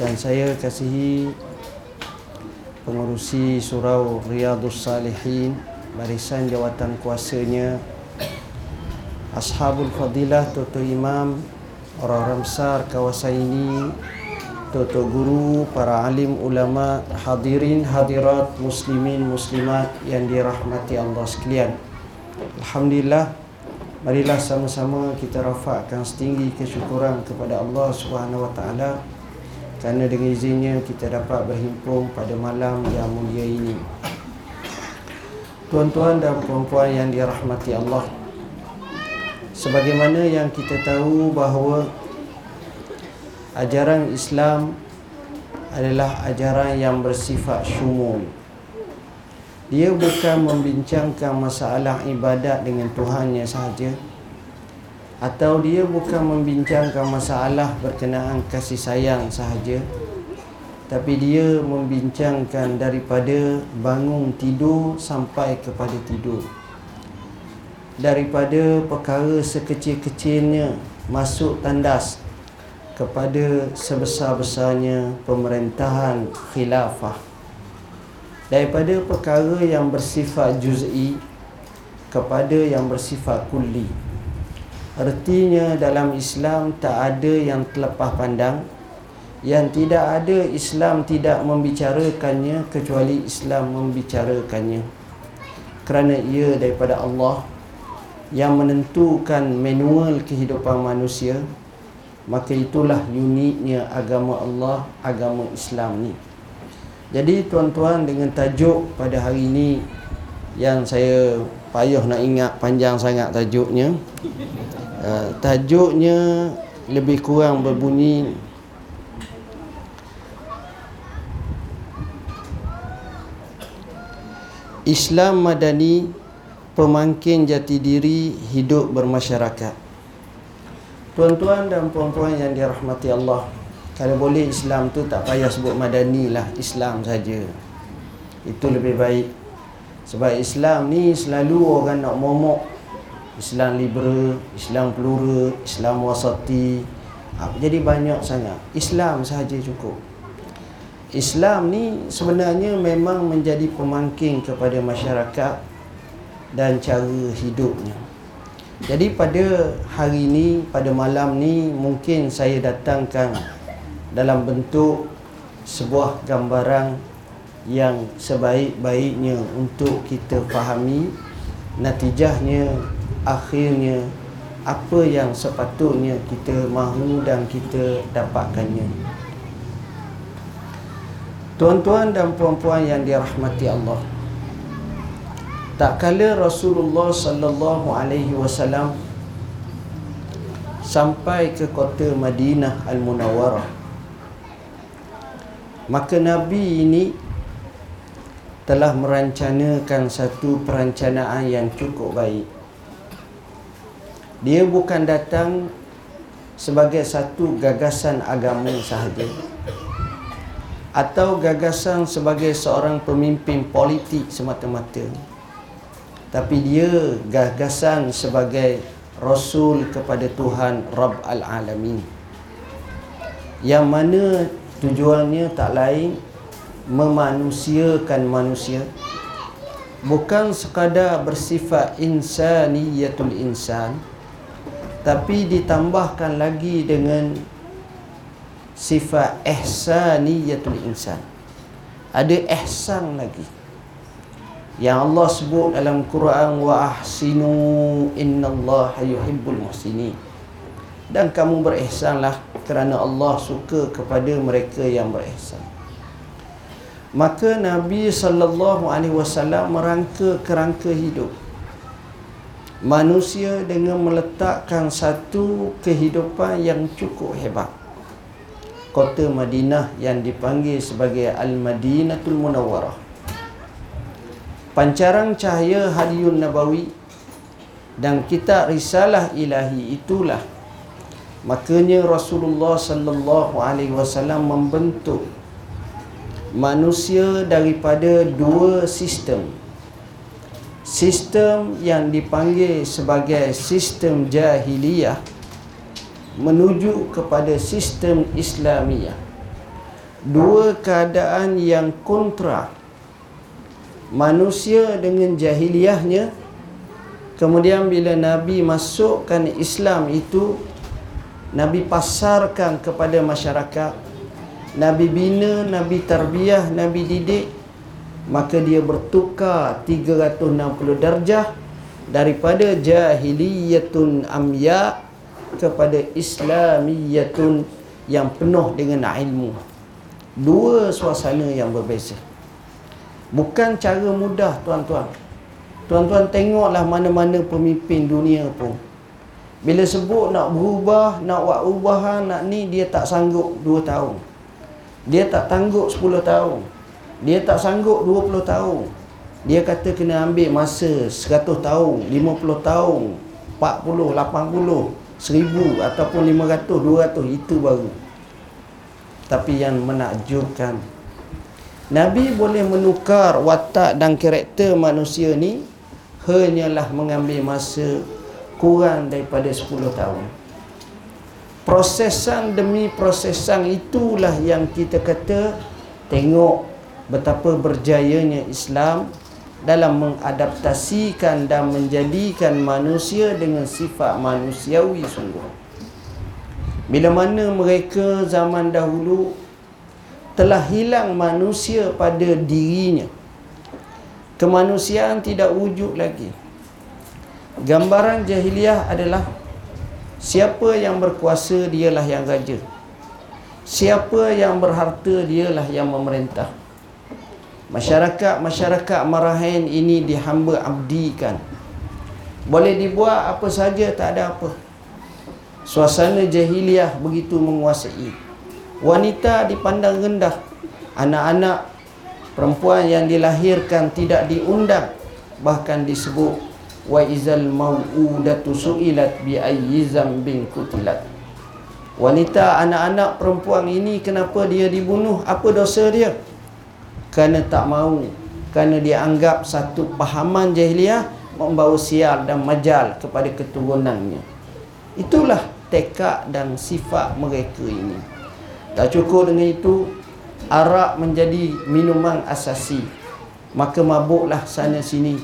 yang saya kasihi pengurusi surau Riyadus Salihin barisan jawatan kuasanya Ashabul Fadilah Toto Imam orang-orang besar kawasan ini Toto Guru, para alim ulama, hadirin, hadirat, muslimin, muslimat yang dirahmati Allah sekalian. Alhamdulillah Marilah sama-sama kita rafakkan setinggi kesyukuran kepada Allah Subhanahu Wa Taala kerana dengan izinnya kita dapat berhimpun pada malam yang mulia ini. Tuan-tuan dan puan-puan yang dirahmati Allah. Sebagaimana yang kita tahu bahawa ajaran Islam adalah ajaran yang bersifat syumul. Dia bukan membincangkan masalah ibadat dengan Tuhannya sahaja atau dia bukan membincangkan masalah berkenaan kasih sayang sahaja tapi dia membincangkan daripada bangun tidur sampai kepada tidur. Daripada perkara sekecil-kecilnya masuk tandas kepada sebesar-besarnya pemerintahan khilafah. Daripada perkara yang bersifat juz'i kepada yang bersifat kulli Artinya dalam Islam tak ada yang terlepas pandang. Yang tidak ada Islam tidak membicarakannya Kecuali Islam membicarakannya. Kerana ia daripada Allah Yang menentukan manual kehidupan manusia Maka itulah uniknya agama Allah Agama Islam ni. Jadi tuan-tuan dengan tajuk pada hari ini Yang saya payah nak ingat panjang sangat tajuknya Uh, tajuknya lebih kurang berbunyi Islam Madani pemangkin jati diri hidup bermasyarakat. Tuan-tuan dan puan-puan yang dirahmati Allah, kalau boleh Islam tu tak payah sebut madani lah, Islam saja. Itu lebih baik. Sebab Islam ni selalu orang nak momok Islam liberal, Islam plural, Islam wasati. Ha, jadi banyak sangat. Islam sahaja cukup. Islam ni sebenarnya memang menjadi pemangking kepada masyarakat dan cara hidupnya. Jadi pada hari ini, pada malam ni mungkin saya datangkan dalam bentuk sebuah gambaran yang sebaik-baiknya untuk kita fahami natijahnya akhirnya apa yang sepatutnya kita mahu dan kita dapatkannya. Tuan-tuan dan puan-puan yang dirahmati Allah. Tak kala Rasulullah sallallahu alaihi wasallam sampai ke kota Madinah Al-Munawwarah. Maka Nabi ini telah merancanakan satu perencanaan yang cukup baik dia bukan datang sebagai satu gagasan agama sahaja. Atau gagasan sebagai seorang pemimpin politik semata-mata. Tapi dia gagasan sebagai rasul kepada Tuhan Rabb al-Alamin. Yang mana tujuannya tak lain memanusiakan manusia. Bukan sekadar bersifat insaniyatul insan tapi ditambahkan lagi dengan sifat ihsaniyatul insan. Ada ihsan lagi. Yang Allah sebut dalam Quran wa ahsinu innallaha yuhibbul muhsinin. Dan kamu berihsanlah kerana Allah suka kepada mereka yang berihsan. Maka Nabi sallallahu alaihi wasallam merangka kerangka hidup manusia dengan meletakkan satu kehidupan yang cukup hebat. Kota Madinah yang dipanggil sebagai Al-Madinatul Munawwarah. Pancaran cahaya Hadiyun Nabawi dan kitab Risalah Ilahi itulah. Makanya Rasulullah sallallahu alaihi wasallam membentuk manusia daripada dua sistem sistem yang dipanggil sebagai sistem jahiliyah menuju kepada sistem Islamiyah. Dua keadaan yang kontra. Manusia dengan jahiliyahnya kemudian bila Nabi masukkan Islam itu Nabi pasarkan kepada masyarakat Nabi bina, Nabi tarbiyah, Nabi didik maka dia bertukar 360 darjah daripada jahiliyatun amya kepada islamiyatun yang penuh dengan ilmu. Dua suasana yang berbeza. Bukan cara mudah tuan-tuan. Tuan-tuan tengoklah mana-mana pemimpin dunia pun. Bila sebut nak berubah nak buat ubahan nak ni dia tak sanggup 2 tahun. Dia tak tanggup 10 tahun dia tak sanggup 20 tahun. Dia kata kena ambil masa 100 tahun, 50 tahun, 40, 80, 1000 ataupun 500, 200 itu baru. Tapi yang menakjubkan Nabi boleh menukar watak dan karakter manusia ni hanyalah mengambil masa kurang daripada 10 tahun. Prosesan demi prosesan itulah yang kita kata tengok betapa berjayanya Islam dalam mengadaptasikan dan menjadikan manusia dengan sifat manusiawi sungguh. Bila mana mereka zaman dahulu telah hilang manusia pada dirinya. Kemanusiaan tidak wujud lagi. Gambaran jahiliah adalah siapa yang berkuasa dialah yang raja. Siapa yang berharta dialah yang memerintah. Masyarakat-masyarakat Marahin ini dihamba abdikan. Boleh dibuat apa saja tak ada apa. Suasana jahiliah begitu menguasai. Wanita dipandang rendah. Anak-anak perempuan yang dilahirkan tidak diundang bahkan disebut wa izal mau'udatu su'ilat bi ayyi zambin kutilat. Wanita anak-anak perempuan ini kenapa dia dibunuh? Apa dosa dia? Kerana tak mahu kerana dia anggap satu pahaman jahiliah membawa sial dan majal kepada keturunannya. Itulah tekad dan sifat mereka ini. Tak cukup dengan itu arak menjadi minuman asasi. Maka mabuklah sana sini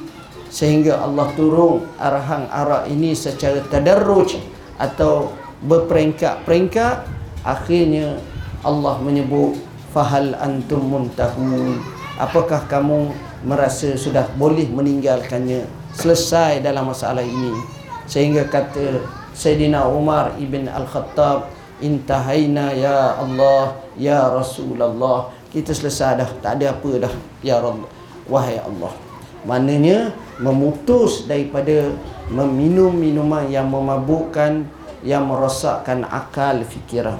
sehingga Allah turun arahan arak ini secara tadarruj atau berperingkat-peringkat. Akhirnya Allah menyebut fahal antum muntahun. Apakah kamu merasa sudah boleh meninggalkannya selesai dalam masalah ini? Sehingga kata Sayyidina Umar ibn Al-Khattab intahaina ya Allah ya Rasulullah. Kita selesai dah tak ada apa dah ya Allah wahai Allah. Maknanya memutus daripada meminum minuman yang memabukkan yang merosakkan akal fikiran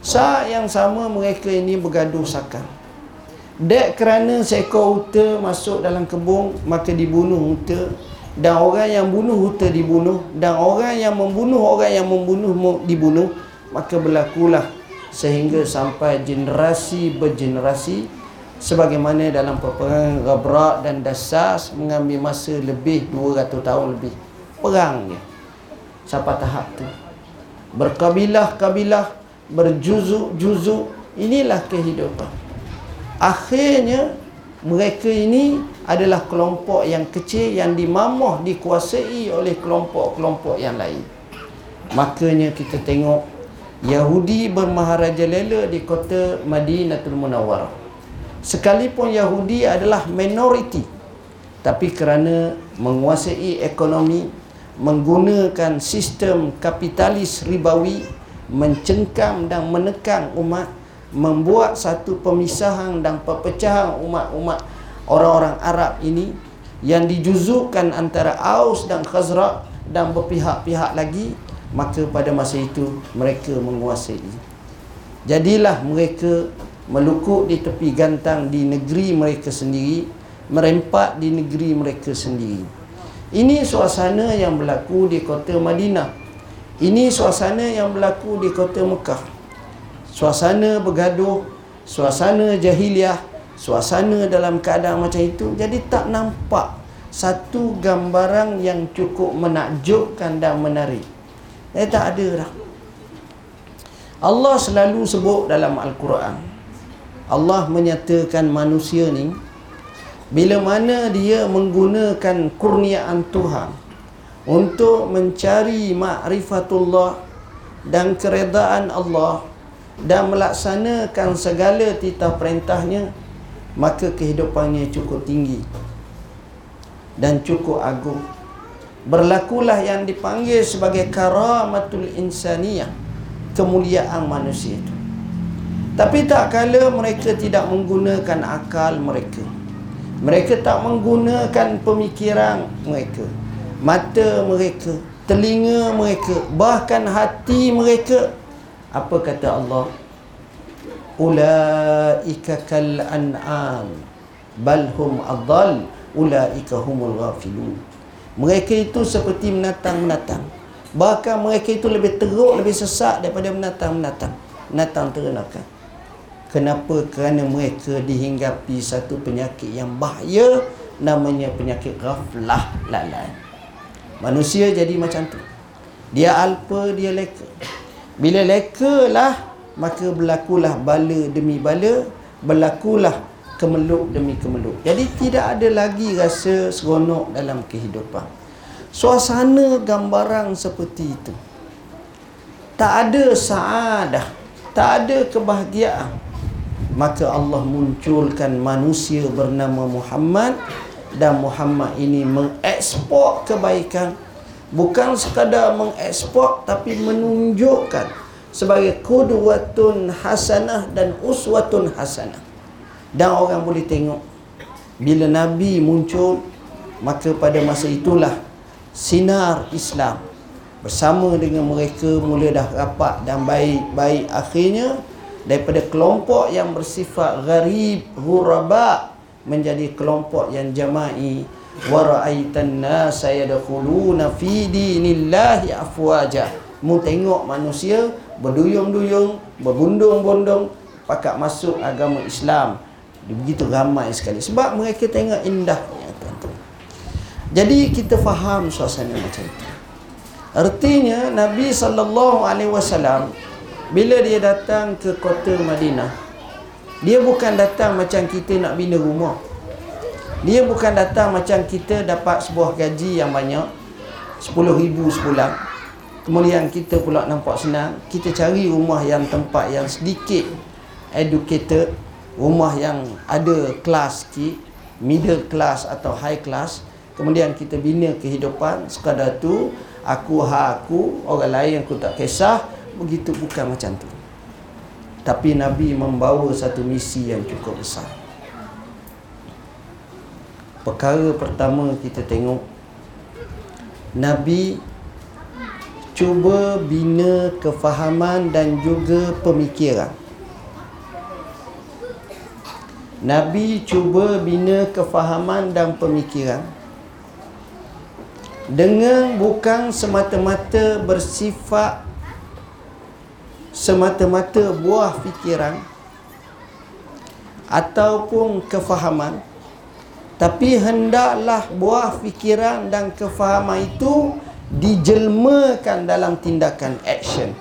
saat yang sama mereka ini bergaduh sakar. Dek kerana seekor unta masuk dalam kebun maka dibunuh unta. Dan orang yang bunuh unta dibunuh. Dan orang yang membunuh orang yang membunuh dibunuh maka berlakulah sehingga sampai generasi bergenerasi. Sebagaimana dalam peperangan Ghabra dan Dasas mengambil masa lebih 200 tahun lebih perangnya. Sampai tahap tu. Berkabilah-kabilah berjuzuk-juzuk inilah kehidupan. Akhirnya mereka ini adalah kelompok yang kecil yang dimamah dikuasai oleh kelompok-kelompok yang lain. Makanya kita tengok Yahudi bermaharaja lela di kota Madinatul Munawwarah. Sekalipun Yahudi adalah minoriti tapi kerana menguasai ekonomi menggunakan sistem kapitalis ribawi mencengkam dan menekan umat membuat satu pemisahan dan perpecahan umat-umat orang-orang Arab ini yang dijuzukkan antara Aus dan Khazraj dan berpihak-pihak lagi maka pada masa itu mereka menguasai Jadilah mereka melukuk di tepi gantang di negeri mereka sendiri, merempat di negeri mereka sendiri. Ini suasana yang berlaku di kota Madinah. Ini suasana yang berlaku di kota Mekah. Suasana bergaduh, suasana jahiliah, suasana dalam keadaan macam itu. Jadi tak nampak satu gambaran yang cukup menakjubkan dan menarik. Eh tak ada dah. Allah selalu sebut dalam Al-Quran Allah menyatakan manusia ni Bila mana dia menggunakan kurniaan Tuhan Untuk mencari ma'rifatullah Dan keredaan Allah Dan melaksanakan segala titah perintahnya Maka kehidupannya cukup tinggi Dan cukup agung Berlakulah yang dipanggil sebagai karamatul insaniyah kemuliaan manusia itu. Tapi tak kala mereka tidak menggunakan akal mereka. Mereka tak menggunakan pemikiran mereka. Mata mereka, telinga mereka, bahkan hati mereka. Apa kata Allah? Ulaika kal an'am bal hum adall ulaika humul ghafilun. Mereka itu seperti menatang-menatang. Bahkan mereka itu lebih teruk, lebih sesak daripada menatang-menatang. Menatang terenakan. Kenapa? Kerana mereka dihinggapi satu penyakit yang bahaya namanya penyakit ghaflah lalai. Manusia jadi macam tu. Dia alpa, dia leka. Bila leka lah, maka berlakulah bala demi bala, berlakulah kemeluk demi kemeluk. Jadi tidak ada lagi rasa seronok dalam kehidupan suasana gambaran seperti itu tak ada saadah tak ada kebahagiaan maka Allah munculkan manusia bernama Muhammad dan Muhammad ini mengekspor kebaikan. Bukan sekadar mengekspor tapi menunjukkan sebagai kudwatun hasanah dan uswatun hasanah. Dan orang boleh tengok bila Nabi muncul maka pada masa itulah sinar Islam bersama dengan mereka mula dah rapat dan baik-baik akhirnya daripada kelompok yang bersifat gharib ghuraba menjadi kelompok yang jama'i. Wa ra'aitan nas yadkhuluna fi dinillahi afwaja. Mu tengok manusia berduyung-duyung berbundung-bundung pakat masuk agama Islam. Begitu ramai sekali. Sebab mereka tengok indah jadi kita faham suasana macam itu. Artinya Nabi sallallahu alaihi wasallam bila dia datang ke kota Madinah, dia bukan datang macam kita nak bina rumah. Dia bukan datang macam kita dapat sebuah gaji yang banyak 10,000 sebulan. Kemudian kita pula nampak senang, kita cari rumah yang tempat yang sedikit educated, rumah yang ada kelas sikit, middle class atau high class Kemudian kita bina kehidupan sekadar tu aku ha aku orang lain aku tak kisah begitu bukan macam tu. Tapi Nabi membawa satu misi yang cukup besar. Perkara pertama kita tengok Nabi cuba bina kefahaman dan juga pemikiran. Nabi cuba bina kefahaman dan pemikiran dengan bukan semata-mata bersifat semata-mata buah fikiran ataupun kefahaman. Tapi hendaklah buah fikiran dan kefahaman itu dijelmakan dalam tindakan action.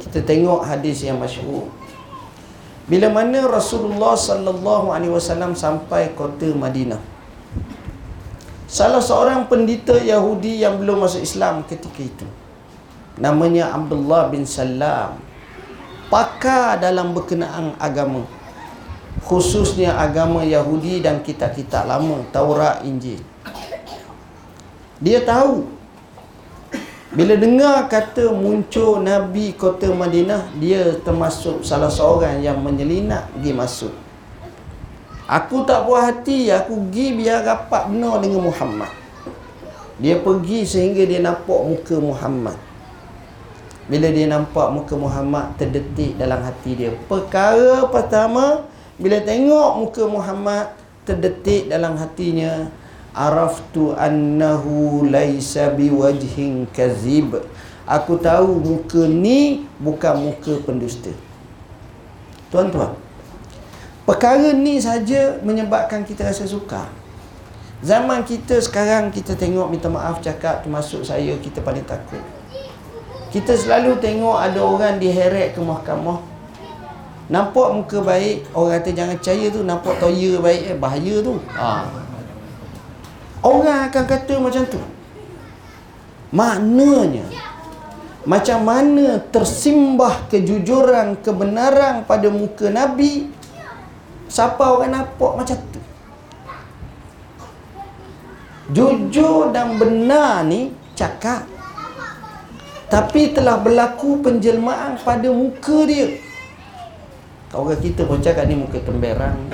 Kita tengok hadis yang masyhur. Bila mana Rasulullah sallallahu alaihi wasallam sampai kota Madinah Salah seorang pendeta Yahudi yang belum masuk Islam ketika itu. Namanya Abdullah bin Salam. Pakar dalam berkenaan agama. Khususnya agama Yahudi dan kitab-kitab lama. Taurat, Injil. Dia tahu. Bila dengar kata muncul Nabi kota Madinah, dia termasuk salah seorang yang menyelinap dia masuk. Aku tak puas hati Aku pergi biar rapat benar dengan Muhammad Dia pergi sehingga dia nampak muka Muhammad bila dia nampak muka Muhammad terdetik dalam hati dia. Perkara pertama bila tengok muka Muhammad terdetik dalam hatinya araftu annahu laisa biwajhin kazib. Aku tahu muka ni bukan muka pendusta. Tuan-tuan, perkara ni saja menyebabkan kita rasa suka. Zaman kita sekarang kita tengok minta maaf cakap termasuk saya kita paling takut. Kita selalu tengok ada orang diheret ke mahkamah. Nampak muka baik Orang kata jangan percaya tu Nampak toya baik eh bahaya tu. Ha. Orang akan kata macam tu. Maknanya Macam mana tersimbah kejujuran Kebenaran pada muka Nabi Siapa orang nampak macam tu? Jujur dan benar ni Cakap tapi telah berlaku penjelmaan pada muka dia. Orang kita pun cakap ni muka temberang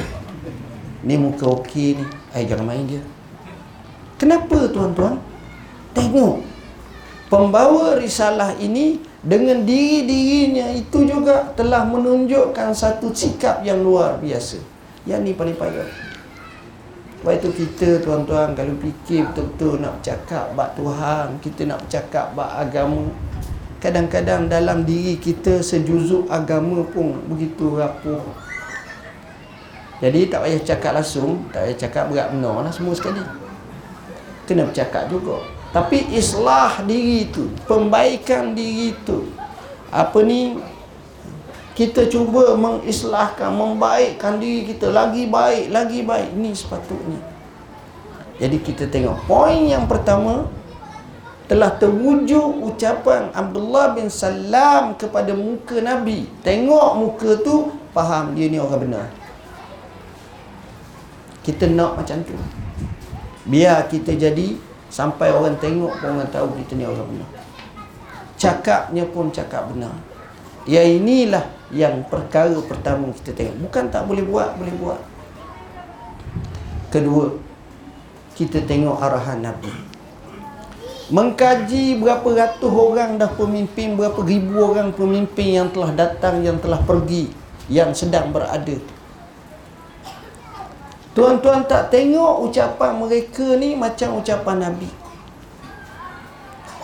ni. Muka okey ni. Eh jangan main dia. Kenapa tuan-tuan? Tengok. Pembawa risalah ini dengan diri-dirinya itu juga telah menunjukkan satu sikap yang luar biasa. Yang ni paling payah. Sebab itu kita tuan-tuan kalau fikir betul-betul nak bercakap bak Tuhan, kita nak bercakap bak agama, kadang-kadang dalam diri kita sejuzuk agama pun begitu rapuh. Jadi tak payah cakap langsung tak payah cakap berat benar lah semua sekali. Kena bercakap juga. Tapi islah diri itu pembaikan diri itu apa ni? Kita cuba mengislahkan membaikkan diri kita. Lagi baik lagi baik. Ini sepatutnya. Jadi kita tengok poin yang pertama telah terwujud ucapan Abdullah bin Salam kepada muka Nabi. Tengok muka tu, faham dia ni orang benar. Kita nak macam tu. Biar kita jadi sampai orang tengok pun orang tahu kita ni orang benar. Cakapnya pun cakap benar. Ya inilah yang perkara pertama kita tengok. Bukan tak boleh buat, boleh buat. Kedua, kita tengok arahan Nabi mengkaji berapa ratus orang dah pemimpin berapa ribu orang pemimpin yang telah datang yang telah pergi yang sedang berada. Tuan-tuan tak tengok ucapan mereka ni macam ucapan nabi.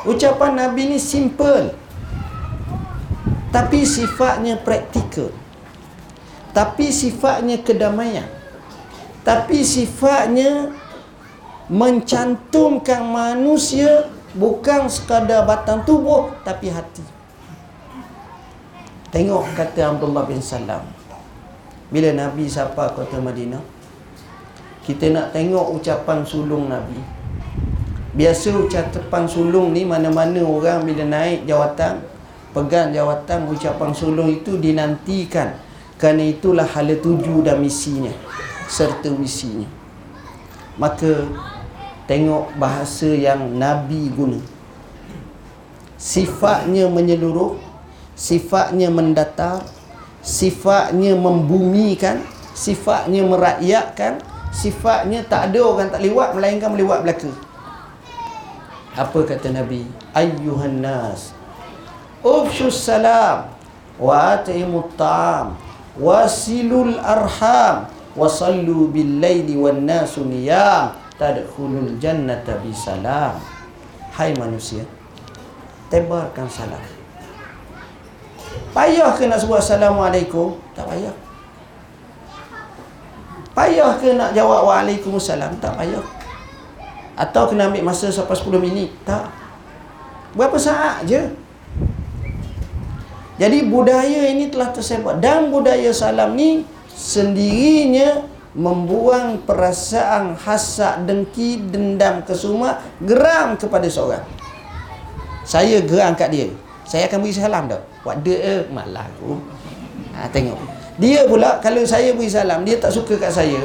Ucapan nabi ni simple tapi sifatnya praktikal. Tapi sifatnya kedamaian. Tapi sifatnya mencantumkan manusia bukan sekadar batang tubuh tapi hati. Tengok kata Abdullah bin Salam. Bila Nabi sapa kota Madinah, kita nak tengok ucapan sulung Nabi. Biasa ucapan sulung ni mana-mana orang bila naik jawatan, pegang jawatan ucapan sulung itu dinantikan. Kerana itulah hala tuju dan misinya serta visinya. Maka Tengok bahasa yang Nabi guna. Sifatnya menyeluruh Sifatnya mendatar Sifatnya membumikan Sifatnya merakyatkan Sifatnya tak ada orang tak lewat Melainkan melewat belaka. Apa kata Nabi? Ayyuhan nas Ufshus salam Wa at'imut ta'am Wasilul arham Wasallu bil layli wan nasu niyam tadkhulul jannata bisalam hai manusia tebarkan salam. Payah ke nak sebut assalamualaikum? Tak payah. Payah ke nak jawab waalaikumsalam? Tak payah. Atau kena ambil masa sampai 10 minit? Tak. Berapa saat je? Jadi budaya ini telah tersebar. Dan budaya salam ni sendirinya membuang perasaan hasad, dengki, dendam, kesuma, geram kepada seorang. Saya geram kat dia. Saya akan beri salam dah. Buat dia eh, malah aku. Ha, tengok. Dia pula kalau saya beri salam, dia tak suka kat saya.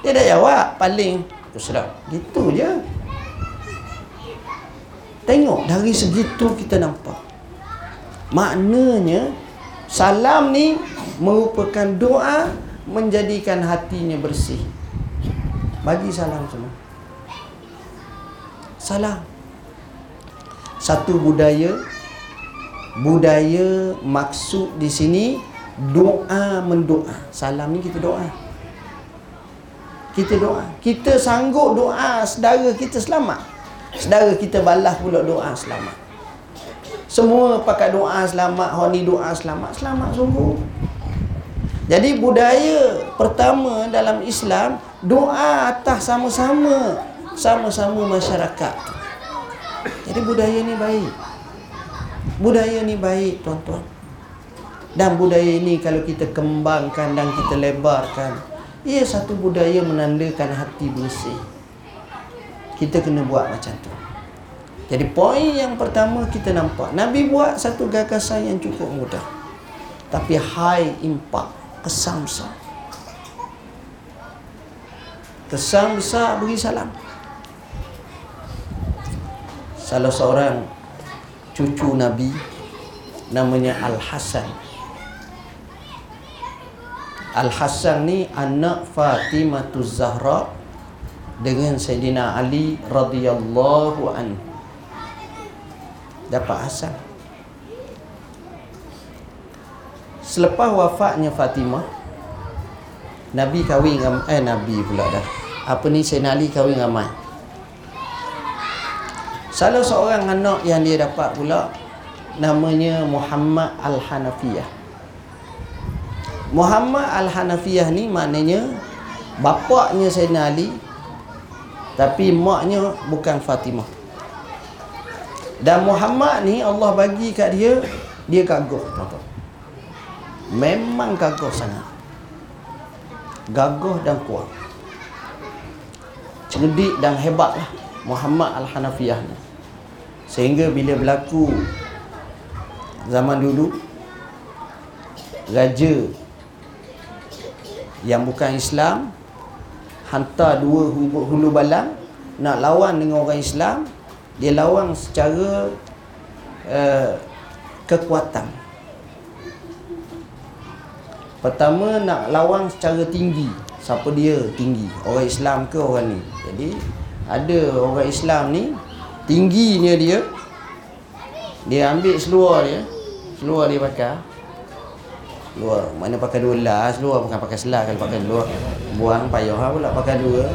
Dia dah jawab paling terserah. Gitu je. Tengok dari segitu kita nampak. Maknanya salam ni merupakan doa menjadikan hatinya bersih. Bagi salam semua. Salam. Satu budaya budaya maksud di sini doa mendoa. Salam ni kita doa. Kita doa. Kita sanggup doa saudara kita selamat. Saudara kita balas pula doa selamat. Semua pakai doa selamat honi doa selamat selamat sungguh jadi budaya pertama dalam Islam doa atas sama-sama sama-sama masyarakat. Jadi budaya ni baik. Budaya ni baik tuan-tuan. Dan budaya ini kalau kita kembangkan dan kita lebarkan ia satu budaya menandakan hati bersih. Kita kena buat macam tu. Jadi poin yang pertama kita nampak Nabi buat satu gagasan yang cukup mudah. Tapi high impact kesan besar kesan besar beri salam salah seorang cucu Nabi namanya Al-Hasan Al-Hasan ni anak Fatimah Zahra dengan Sayyidina Ali radhiyallahu anhu. Dapat Hasan. Selepas wafatnya Fatimah Nabi kahwin dengan eh Nabi pula dah. Apa ni Sayyidina Ali kahwin dengan Mai. Salah seorang anak yang dia dapat pula namanya Muhammad Al-Hanafiyah. Muhammad Al-Hanafiyah ni maknanya bapaknya Sayyidina Ali tapi maknya bukan Fatimah. Dan Muhammad ni Allah bagi kat dia dia gagah tuan Memang gagah sangat. Gagah dan kuat. Cerdik dan hebatlah Muhammad Al-Hanafiyah ni. Sehingga bila berlaku zaman dulu raja yang bukan Islam hantar dua hulu balang nak lawan dengan orang Islam dia lawan secara uh, kekuatan pertama nak lawan secara tinggi. Siapa dia tinggi? Orang Islam ke orang ni? Jadi ada orang Islam ni tingginya dia. Dia ambil seluar dia. Seluar dia pakai. Luar mana pakai dua las luar bukan pakai selah kalau pakai luar buang payah ha pula pakai dua.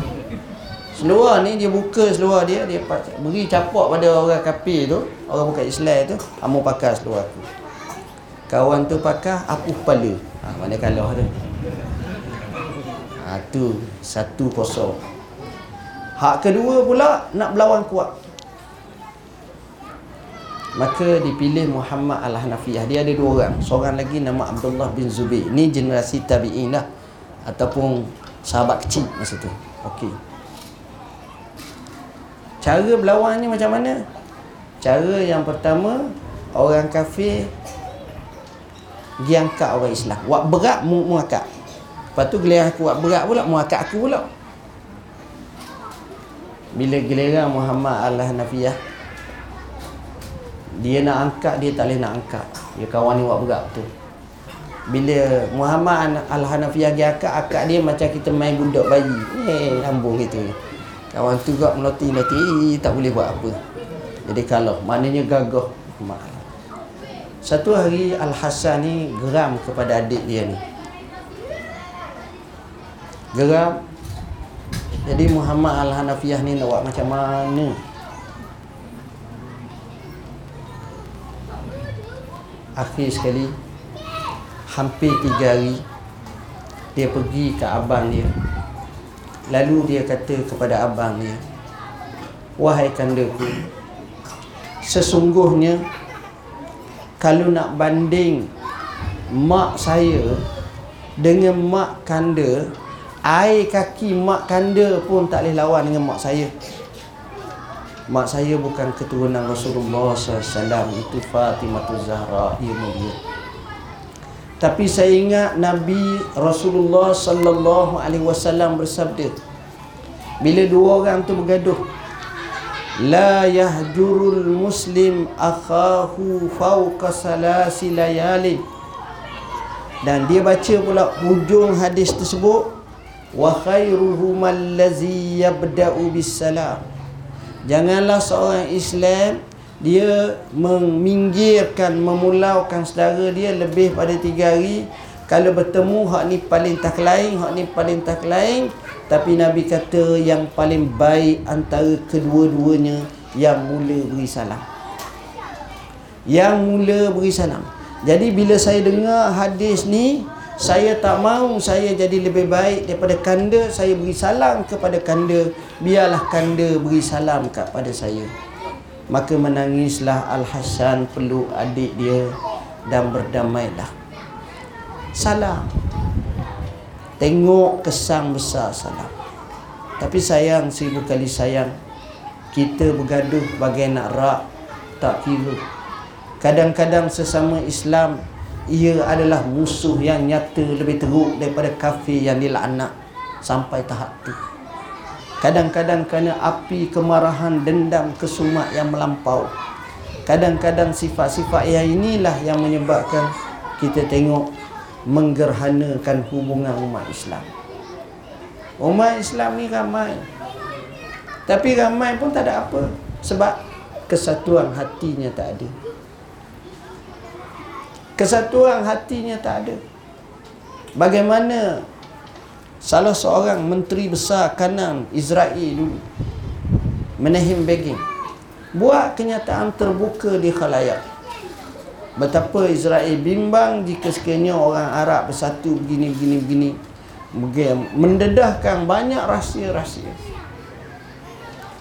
Seluar ni dia buka seluar dia dia beri capak pada orang kafir tu orang bukan Islam tu kamu pakai seluar tu kawan tu pakai aku kepala ha, mana kalah tu? Ha, tu satu kosong. Hak kedua pula nak berlawan kuat. Maka dipilih Muhammad Al-Hanafiyah dia ada dua orang. Seorang lagi nama Abdullah bin Zubair. Ni generasi tabi'in lah. Ataupun sahabat kecil masa tu. Okey. Cara berlawan ni macam mana? Cara yang pertama orang kafir pergi angkat orang Islam. Buat berat mu, mu akak. Lepas tu giliran aku buat berat pula mu akak aku pula. Bila giliran Muhammad Al-Hanafiyah dia nak angkat dia tak boleh nak angkat. Dia kawan ni buat berat tu. Bila Muhammad Al-Hanafiyah dia akak akak dia macam kita main budak bayi. Eh lambung gitu kawan tu gak meloti meloti tak boleh buat apa. Jadi kalau maknanya gagah satu hari Al-Hasan ni geram kepada adik dia ni. Geram. Jadi Muhammad Al-Hanafiyah ni nak buat macam mana? Akhir sekali hampir tiga hari dia pergi ke abang dia. Lalu dia kata kepada abang dia wahai kandaku sesungguhnya kalau nak banding mak saya dengan mak kanda air kaki mak kanda pun tak boleh lawan dengan mak saya. Mak saya bukan keturunan Rasulullah SAW itu Fatimah Zahra ia mulia tapi saya ingat Nabi Rasulullah sallallahu alaihi wasallam bersabda bila dua orang tu bergaduh la yahjurul muslim akhahu fawqa salasi layali dan dia baca pula hujung hadis tersebut wa khairuhum allazi yabda'u bis salam Janganlah seorang Islam dia meminggirkan memulaukan saudara dia lebih pada tiga hari kalau bertemu hak ni paling tak lain hak ni paling tak lain. Tapi Nabi kata yang paling baik antara kedua-duanya yang mula beri salam. Yang mula beri salam. Jadi bila saya dengar hadis ni saya tak mahu saya jadi lebih baik daripada kanda. Saya beri salam kepada kanda. Biarlah kanda beri salam kepada saya. Maka menangislah Al-Hasan peluk adik dia dan berdamailah salam tengok kesan besar salam tapi sayang seribu kali sayang. Kita bergaduh bagai nak rak tak kira. Kadang-kadang sesama Islam ia adalah musuh yang nyata lebih teruk daripada kafir yang dilaknat sampai tahap tu. Kadang-kadang kerana api kemarahan dendam kesumat yang melampau. Kadang-kadang sifat-sifat yang inilah yang menyebabkan kita tengok menggerhanakan hubungan umat Islam. Umat Islam ni ramai. Tapi ramai pun tak ada apa. Sebab kesatuan hatinya tak ada. Kesatuan hatinya tak ada. Bagaimana salah seorang menteri besar kanan Israel dulu Menahim Begin buat kenyataan terbuka di khalayak betapa Israel bimbang jika sekiranya orang Arab bersatu begini begini begini. Mendedahkan banyak rahsia-rahsia.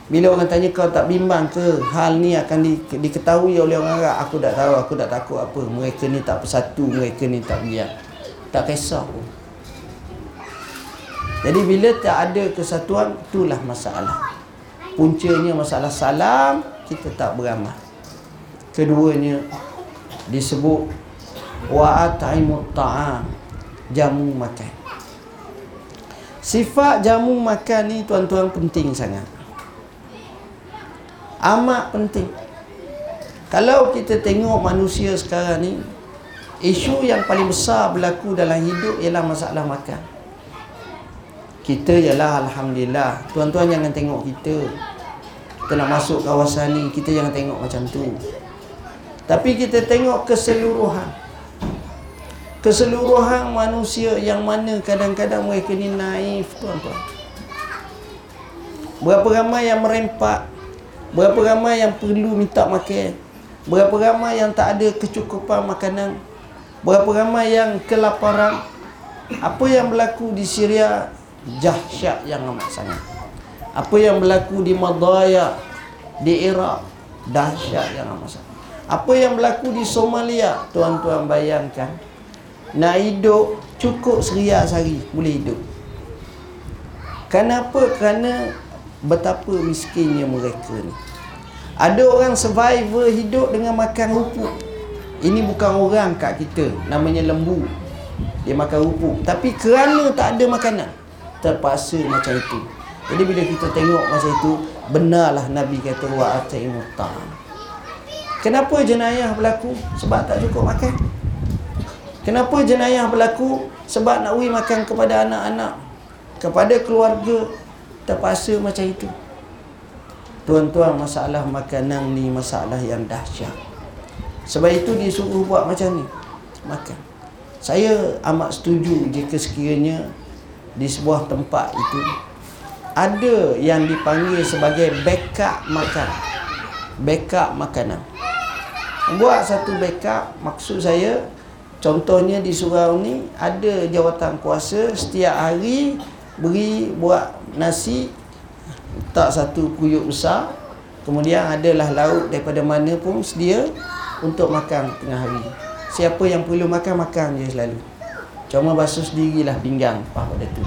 Bila orang tanya kau tak bimbang ke hal ni akan di, diketahui oleh orang Arab. Aku tak tahu aku tak takut apa. Mereka ni tak bersatu mereka ni tak biar. Tak kisah pun. Jadi bila tak ada kesatuan itulah masalah. Puncanya masalah salam kita tak beramal. Keduanya disebut wa at'imut ta'am jamu makan. Sifat jamu makan ni tuan-tuan penting sangat. Amat penting. Kalau kita tengok manusia sekarang ni isu yang paling besar berlaku dalam hidup ialah masalah makan kita ialah Alhamdulillah Tuan-tuan jangan tengok kita Kita nak masuk kawasan ni Kita jangan tengok macam tu Tapi kita tengok keseluruhan. Keseluruhan manusia Yang mana kadang-kadang mereka ni naif Tuan-tuan. Berapa ramai yang merempak? Berapa ramai yang perlu minta makan? Berapa ramai yang tak ada kecukupan makanan? Berapa ramai yang kelaparan? Apa yang berlaku di Syria? Jahsyat yang amat sangat. Apa yang berlaku di Madaya Di Iraq? Dahsyat yang amat sangat Apa yang berlaku di Somalia? Tuan-tuan bayangkan. Nak hidup cukup seria sehari Boleh hidup. Kenapa? Kerana Betapa miskinnya mereka ni. Ada orang survivor hidup dengan makan rupuk. Ini bukan orang kat kita Namanya lembu. Dia makan rupuk. Tapi kerana tak ada makanan terpaksa macam itu. Jadi bila kita tengok macam itu, benarlah Nabi kata wa ataimu Kenapa jenayah berlaku? Sebab tak cukup makan. Kenapa jenayah berlaku? Sebab nak beri makan kepada anak-anak, kepada keluarga terpaksa macam itu. Tuan-tuan, masalah makanan ni masalah yang dahsyat. Sebab itu disuruh buat macam ni. Makan. Saya amat setuju jika sekiranya di sebuah tempat itu ada yang dipanggil sebagai backup makan backup makanan buat satu backup maksud saya contohnya di surau ni ada jawatan kuasa setiap hari beri buat nasi tak satu kuyuk besar. Kemudian adalah lauk daripada mana pun sedia untuk makan tengah hari. Siapa yang perlu makan makan je selalu. Cuma basuh sendirilah pinggang Pak pada tu.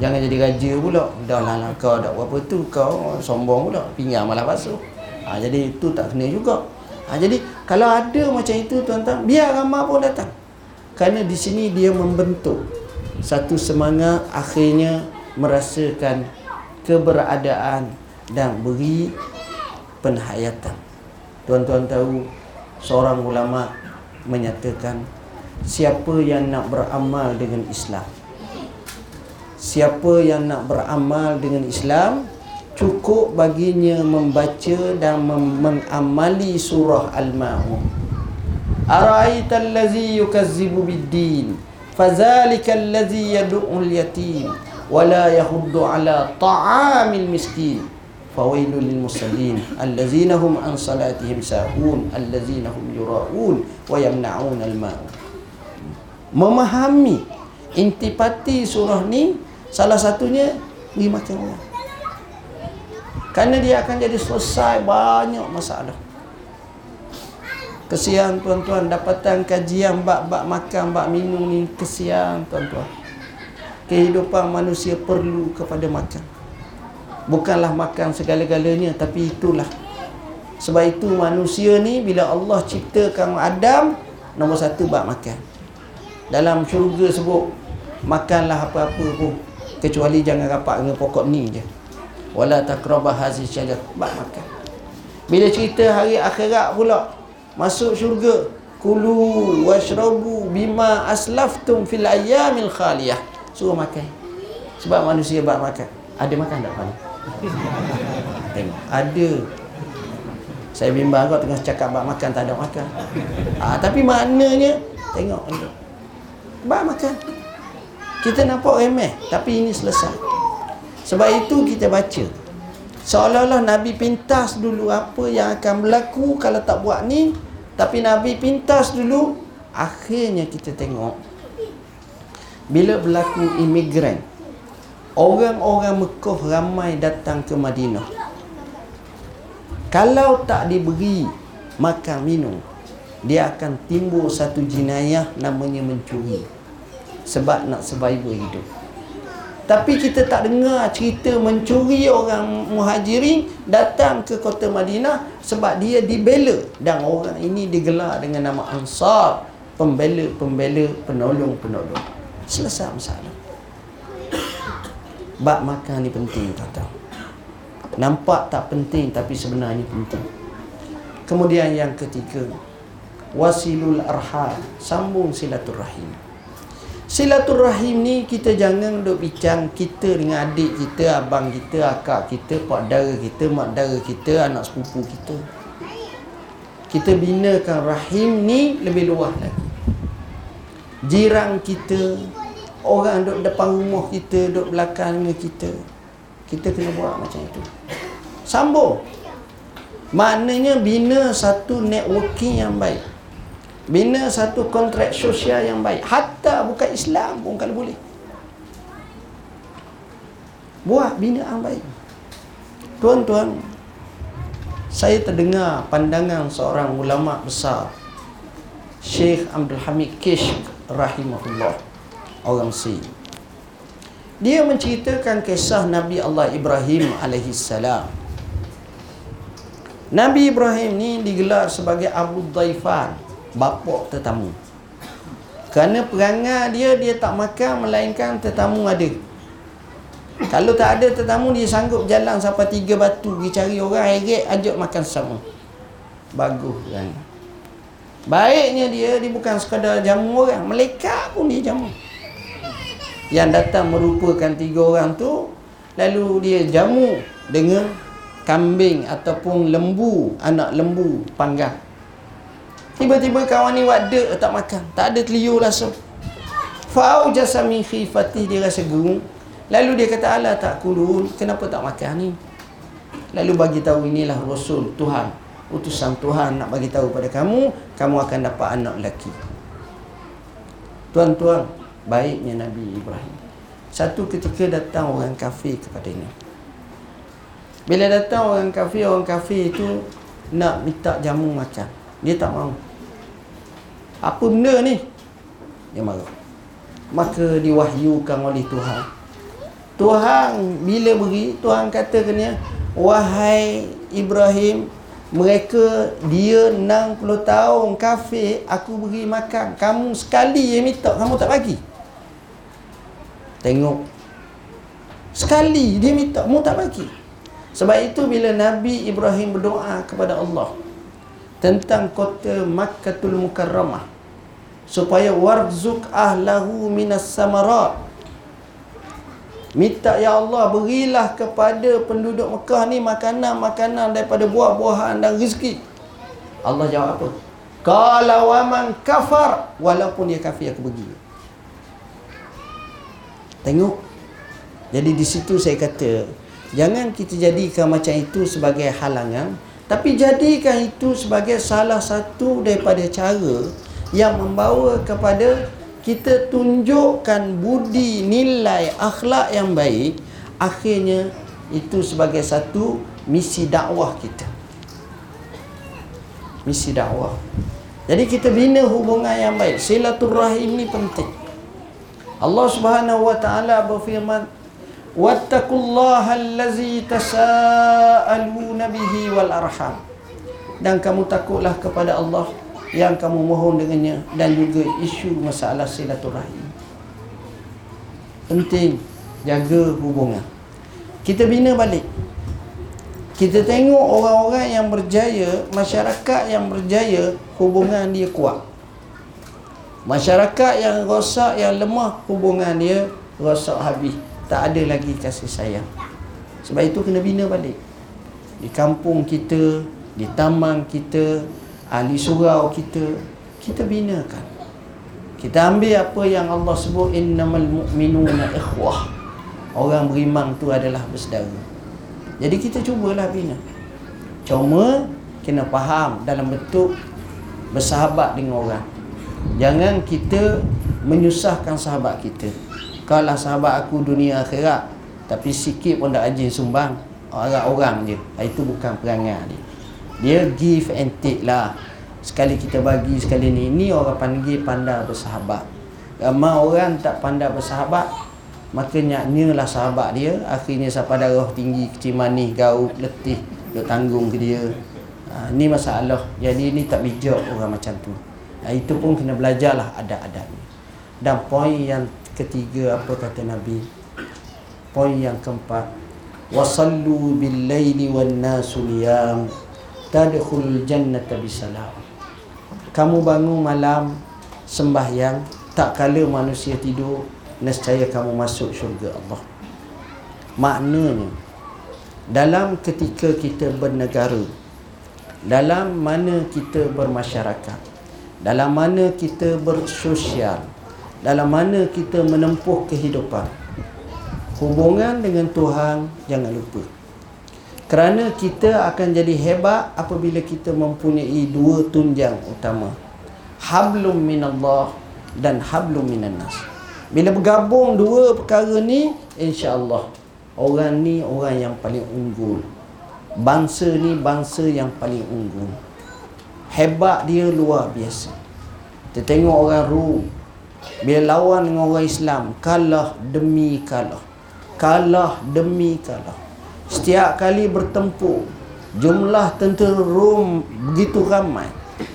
Jangan jadi raja pula. Dah lah, lah kau dah apa tu Kau sombong pula. Pinggang malah basuh. Ha, Jadi tu tak kena juga ha, Jadi kalau ada macam itu tuan-tuan Biar ramah pun datang. Kerana di sini dia membentuk Satu semangat akhirnya Merasakan Keberadaan Dan beri Penhayatan Tuan-tuan tahu Seorang ulama Menyatakan siapa yang nak beramal dengan Islam? Siapa yang nak beramal dengan Islam cukup baginya membaca dan mem- mengamali surah Al-Ma'un. Ara'aita allazi yukazzibu bid-din fadzalika allazi yad'u al-yatim wa la yahuddu ala ta'amil miskin fawailul lil musallin allazina hum an salatihim sahun allazina hum yura'un wa yamna'un al-ma'un. Memahami intipati surah ni salah satunya beri makan orang. Kerana dia akan jadi selesai banyak masalah. Kesian tuan-tuan dapatan kajian bab-bab makan, bab minum ni kesian tuan-tuan. Kehidupan manusia perlu kepada makan. Bukanlah makan segala-galanya tapi itulah. Sebab itu manusia ni bila Allah ciptakan Adam nombor satu bab makan. Dalam syurga sebut makanlah apa-apa pun kecuali jangan rapat dengan pokok ni je wala taqrabah hazihi syajar bab makan. Bila cerita hari akhirat pula masuk syurga kulu washrabu bima aslaftum fil ayyamil khaliyah. Suruh makan. Sebab manusia bab makan. Ada makan tak pada tengok. Ada. Saya bimbang kau tengah cakap bab makan tak ada makan. Ah tapi maknanya tengok. Bab makan. Kita nampak remeh tapi ini selesai sebab itu kita baca. Seolah-olah Nabi pintas dulu apa yang akan berlaku kalau tak buat ni Tapi Nabi pintas dulu Akhirnya kita tengok Bila berlaku imigran Orang-orang Mekah ramai datang ke Madinah. Kalau tak diberi makan minum Dia akan timbul satu jenayah namanya mencuri Sebab nak survival hidup tapi kita tak dengar cerita mencuri orang muhajirin datang ke kota Madinah sebab dia dibela dan orang ini digelar dengan nama Ansar, pembela-pembela, penolong-penolong. Selesai masalah. Bab makan ni penting tuan Nampak tak penting tapi sebenarnya penting. Kemudian yang ketiga, wasilul arham, sambung silaturahim. Silaturahim ni kita jangan duk bincang kita dengan adik kita, abang kita, akak kita, pak dara kita, mak dara kita, anak sepupu kita. Kita binakan rahim ni lebih luas lagi. Jiran kita, orang duk depan rumah kita, duk belakang kita. Kita kena buat macam itu. Sambung. Maknanya bina satu networking yang baik. Bina satu kontrak sosial yang baik. Hatta bukan Islam pun kalau boleh. Buat bina yang baik. Tuan-tuan Saya terdengar pandangan seorang ulama besar. Syekh Abdul Hamid Kish Rahimahullah. Orang si Dia menceritakan kisah Nabi Allah Ibrahim alaihissalam. Nabi Ibrahim ni digelar sebagai Abu Daifan bapak tetamu. Kerana perangai dia dia tak makan melainkan tetamu ada. Kalau tak ada tetamu dia sanggup jalan sampai tiga batu. Pergi cari orang heret ajak makan sama. Bagus kan baiknya dia dia bukan sekadar jamu orang. Malaikat pun dia jamu. Yang datang merupakan tiga orang tu lalu dia jamu dengan kambing ataupun lembu anak lembu panggang Tiba-tiba kawan ni wadah tak makan. Tak ada keliu langsung. Fa'au jasami khifati dia rasa gerung. Lalu dia kata Allah tak kulun. Kenapa tak makan ni? Lalu bagi tahu inilah Rasul Tuhan. Utusan Tuhan nak bagi tahu pada kamu. Kamu akan dapat anak lelaki. Tuan-tuan, baiknya Nabi Ibrahim. Satu ketika datang orang kafir kepadanya. Bila datang orang kafir, orang kafir itu nak minta jamu makan. Dia tak mahu. Apa benda ni? Dia marah. Maka diwahyukan oleh Tuhan. Tuhan bila beri, Tuhan kata kena, Wahai Ibrahim, mereka dia 60 tahun kafir, aku beri makan. Kamu sekali yang minta, kamu tak bagi. Tengok. Sekali dia minta, kamu tak bagi. Sebab itu bila Nabi Ibrahim berdoa kepada Allah, tentang kota Makkatul Mukarramah supaya warzuk ahlahu minas samarat Minta ya Allah berilah kepada penduduk Mekah ni makanan-makanan daripada buah-buahan dan rezeki. Allah jawab apa? Kalau waman kafar walaupun dia kafir aku bagi. Tengok. Jadi di situ saya kata jangan kita jadikan macam itu sebagai halangan tapi jadikan itu sebagai salah satu daripada cara yang membawa kepada kita tunjukkan budi nilai akhlak yang baik akhirnya itu sebagai satu misi dakwah kita. Misi dakwah. Jadi kita bina hubungan yang baik. Silaturahim ini penting. Allah Subhanahu wa taala berfirman wattaqullaha allazi tasaaluna bihi wal arham. Dan kamu takutlah kepada Allah yang kamu mohon dengannya dan juga isu masalah silaturahim. Penting jaga hubungan. Kita bina balik. Kita tengok orang-orang yang berjaya, masyarakat yang berjaya, hubungan dia kuat. Masyarakat yang rosak, yang lemah, hubungan dia rosak habis. Tak ada lagi kasih sayang. Sebab itu kena bina balik. Di kampung kita, di taman kita, ahli surau kita kita binakan. Kita ambil apa yang Allah sebut innamal mu'minuna ikhwah. Orang beriman tu adalah bersaudara. Jadi kita cubalah bina. Cuma kena faham dalam bentuk bersahabat dengan orang. Jangan kita menyusahkan sahabat kita. Kalau sahabat aku dunia akhirat tapi sikit pun tak ajin sumbang orang-orang je. Itu bukan perangai. dia dia give and take lah. Sekali kita bagi sekali ni. Ni orang panggil pandai bersahabat. Ramai orang tak pandai bersahabat maka nyaknya lah sahabat dia. Akhirnya siapa darah tinggi kecil manis gaut letih duk tanggung ke dia. Ha, ni masalah. Jadi ni tak bijak orang macam tu. Ha, itu pun kena belajar lah adab-adab dan poin yang ketiga apa kata Nabi? Poin yang keempat. Wasallu bil laili wan nasu tadkhul jannata bisalam. Kamu bangun malam sembahyang tak kala manusia tidur nescaya kamu masuk syurga Allah. Maknanya dalam ketika kita bernegara dalam mana kita bermasyarakat dalam mana kita bersosial dalam mana kita menempuh kehidupan hubungan dengan Tuhan jangan lupa kerana kita akan jadi hebat apabila kita mempunyai dua tunjang utama. Hablum minallah dan hablum minannas. Bila bergabung dua perkara ni, insya-Allah orang ni orang yang paling unggul. Bangsa ni bangsa yang paling unggul. Hebat dia luar biasa. Kita tengok orang Rom bila lawan dengan orang Islam kalah demi kalah. Kalah demi kalah. Setiap kali bertempur Jumlah tentera Rom begitu ramai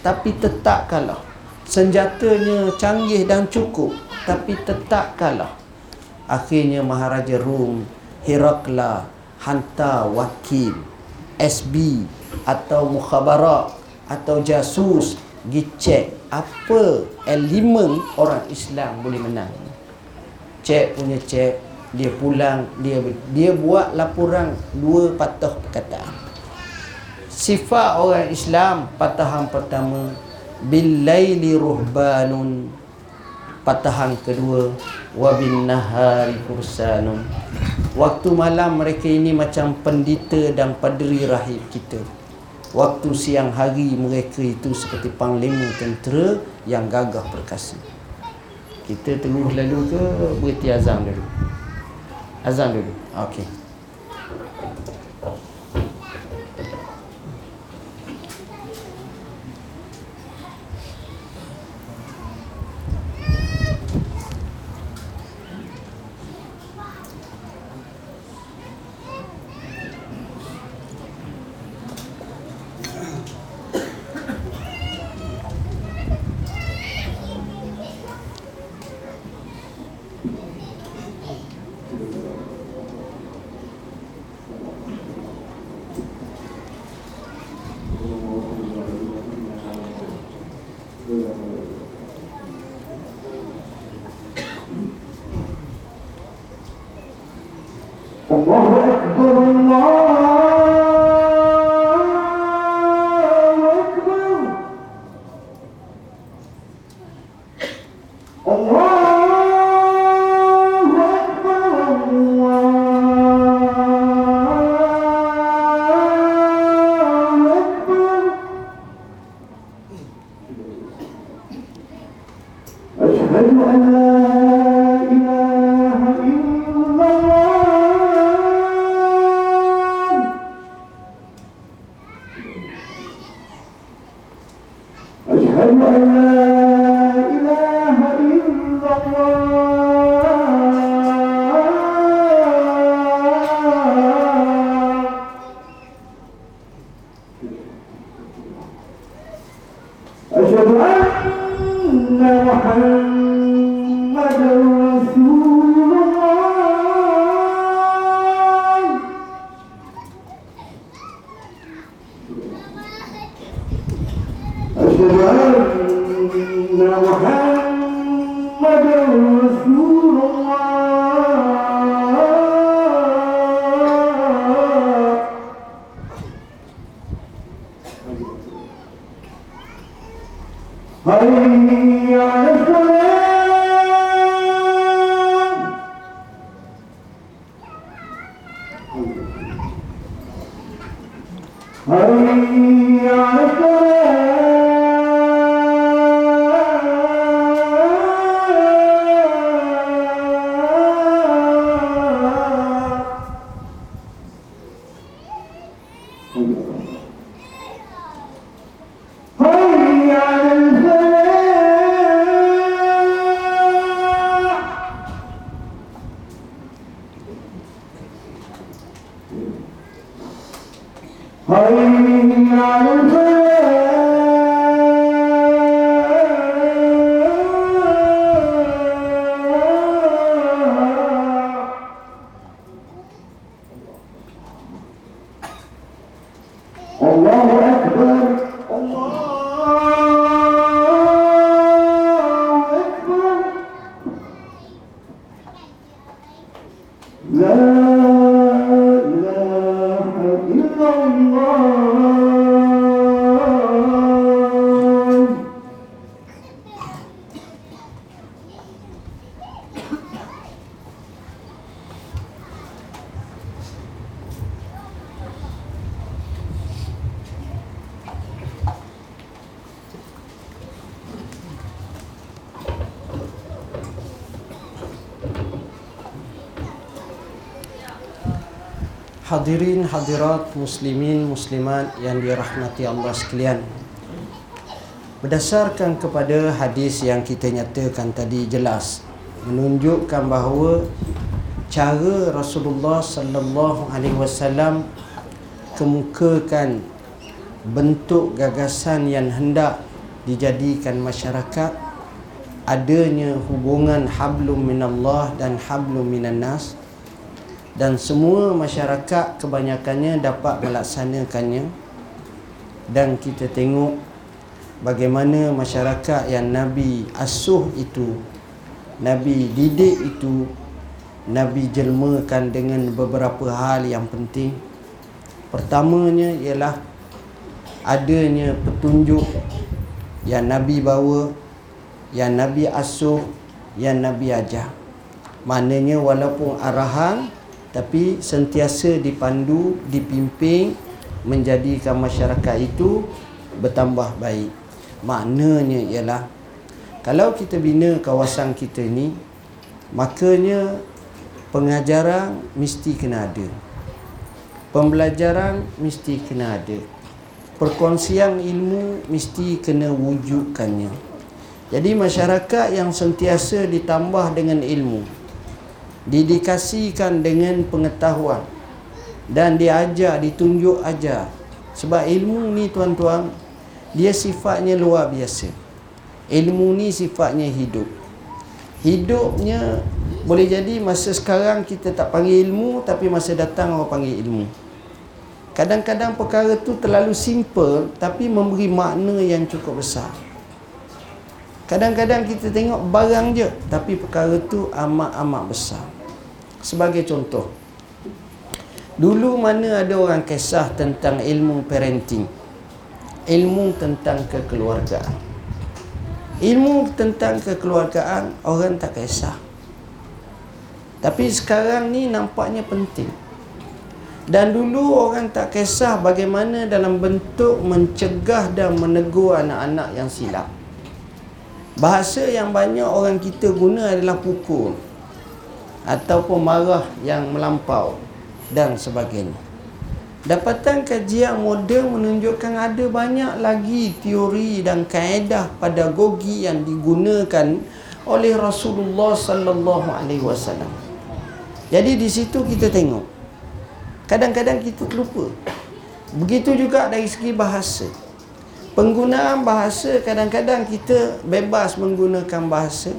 Tapi tetap kalah. Senjatanya canggih dan cukup Tapi tetap kalah. Akhirnya Maharaja Rom Herakla Hantar wakil SB Atau mukhabarat Atau jasus Pergi Apa elemen orang Islam boleh menang. Cek punya cek dia pulang dia dia buat laporan dua patah perkataan. Sifat orang Islam patahan pertama billaili ruhbanun patahan kedua wa bin nahari kursanun waktu malam mereka ini macam pendeta dan padri rahib kita. Waktu siang hari mereka itu seperti panglima tentera yang gagah perkasa. Kita terus lalu ke berhenti azam dulu እዛ ኦኬ። okey Hadirin hadirat muslimin muslimat yang dirahmati Allah sekalian. Berdasarkan kepada hadis yang kita nyatakan tadi jelas Menunjukkan bahawa Cara Rasulullah sallallahu alaihi wasallam kemukakan bentuk gagasan yang hendak dijadikan masyarakat adanya hubungan hablum minallah dan hablum minan nas dan semua masyarakat kebanyakannya dapat melaksanakannya. Dan kita tengok bagaimana masyarakat yang Nabi asuh itu Nabi didik itu Nabi jelmakan dengan beberapa hal yang penting. Pertamanya ialah adanya petunjuk yang Nabi bawa yang Nabi asuh yang Nabi ajar. Maknanya walaupun arahan tapi sentiasa dipandu, dipimpin menjadikan masyarakat itu bertambah baik. Maknanya ialah kalau kita bina kawasan kita ni makanya pengajaran mesti kena ada. Pembelajaran mesti kena ada. Perkongsian ilmu mesti kena wujudkannya. Jadi masyarakat yang sentiasa ditambah dengan ilmu, didikasikan dengan pengetahuan dan diajar ditunjuk ajar. Sebab ilmu ni tuan-tuan dia sifatnya luar biasa. Ilmu ni sifatnya hidup. Hidupnya boleh jadi masa sekarang kita tak panggil ilmu tapi masa datang orang panggil ilmu. Kadang-kadang perkara tu terlalu simple tapi memberi makna yang cukup besar. Kadang-kadang kita tengok barang je tapi perkara tu amat-amat besar sebagai contoh Dulu mana ada orang kisah tentang ilmu parenting? Ilmu tentang kekeluargaan. Ilmu tentang kekeluargaan orang tak kisah. Tapi sekarang ni nampaknya penting. Dan dulu orang tak kisah bagaimana dalam bentuk mencegah dan menegur anak-anak yang silap. Bahasa yang banyak orang kita guna adalah pukul ataupun marah yang melampau dan sebagainya. Dapatan kajian moden menunjukkan ada banyak lagi teori dan kaedah pedagogi yang digunakan oleh Rasulullah sallallahu alaihi wasallam. Jadi di situ kita tengok Kadang-kadang kita terlupa Begitu juga dari segi bahasa Penggunaan bahasa kadang-kadang kita bebas menggunakan bahasa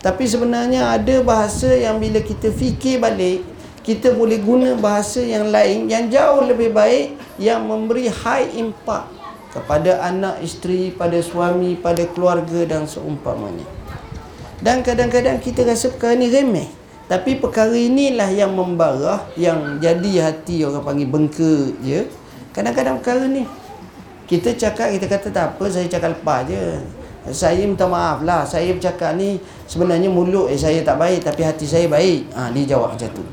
Tapi sebenarnya ada bahasa yang bila kita fikir balik Kita boleh guna bahasa yang lain Yang jauh lebih baik Yang memberi high impact Kepada anak, isteri, pada suami, pada keluarga dan seumpamanya. Dan kadang-kadang kita rasa perkara ni remeh. Tapi perkara inilah yang membarah Yang jadi hati orang panggil bengke je. Kadang-kadang perkara ni Kita cakap, kita kata tak apa Saya cakap lepas je Saya minta maaf lah. Saya bercakap ni Sebenarnya mulut eh, saya tak baik Tapi hati saya baik. Ha, Dia jawab macam tu.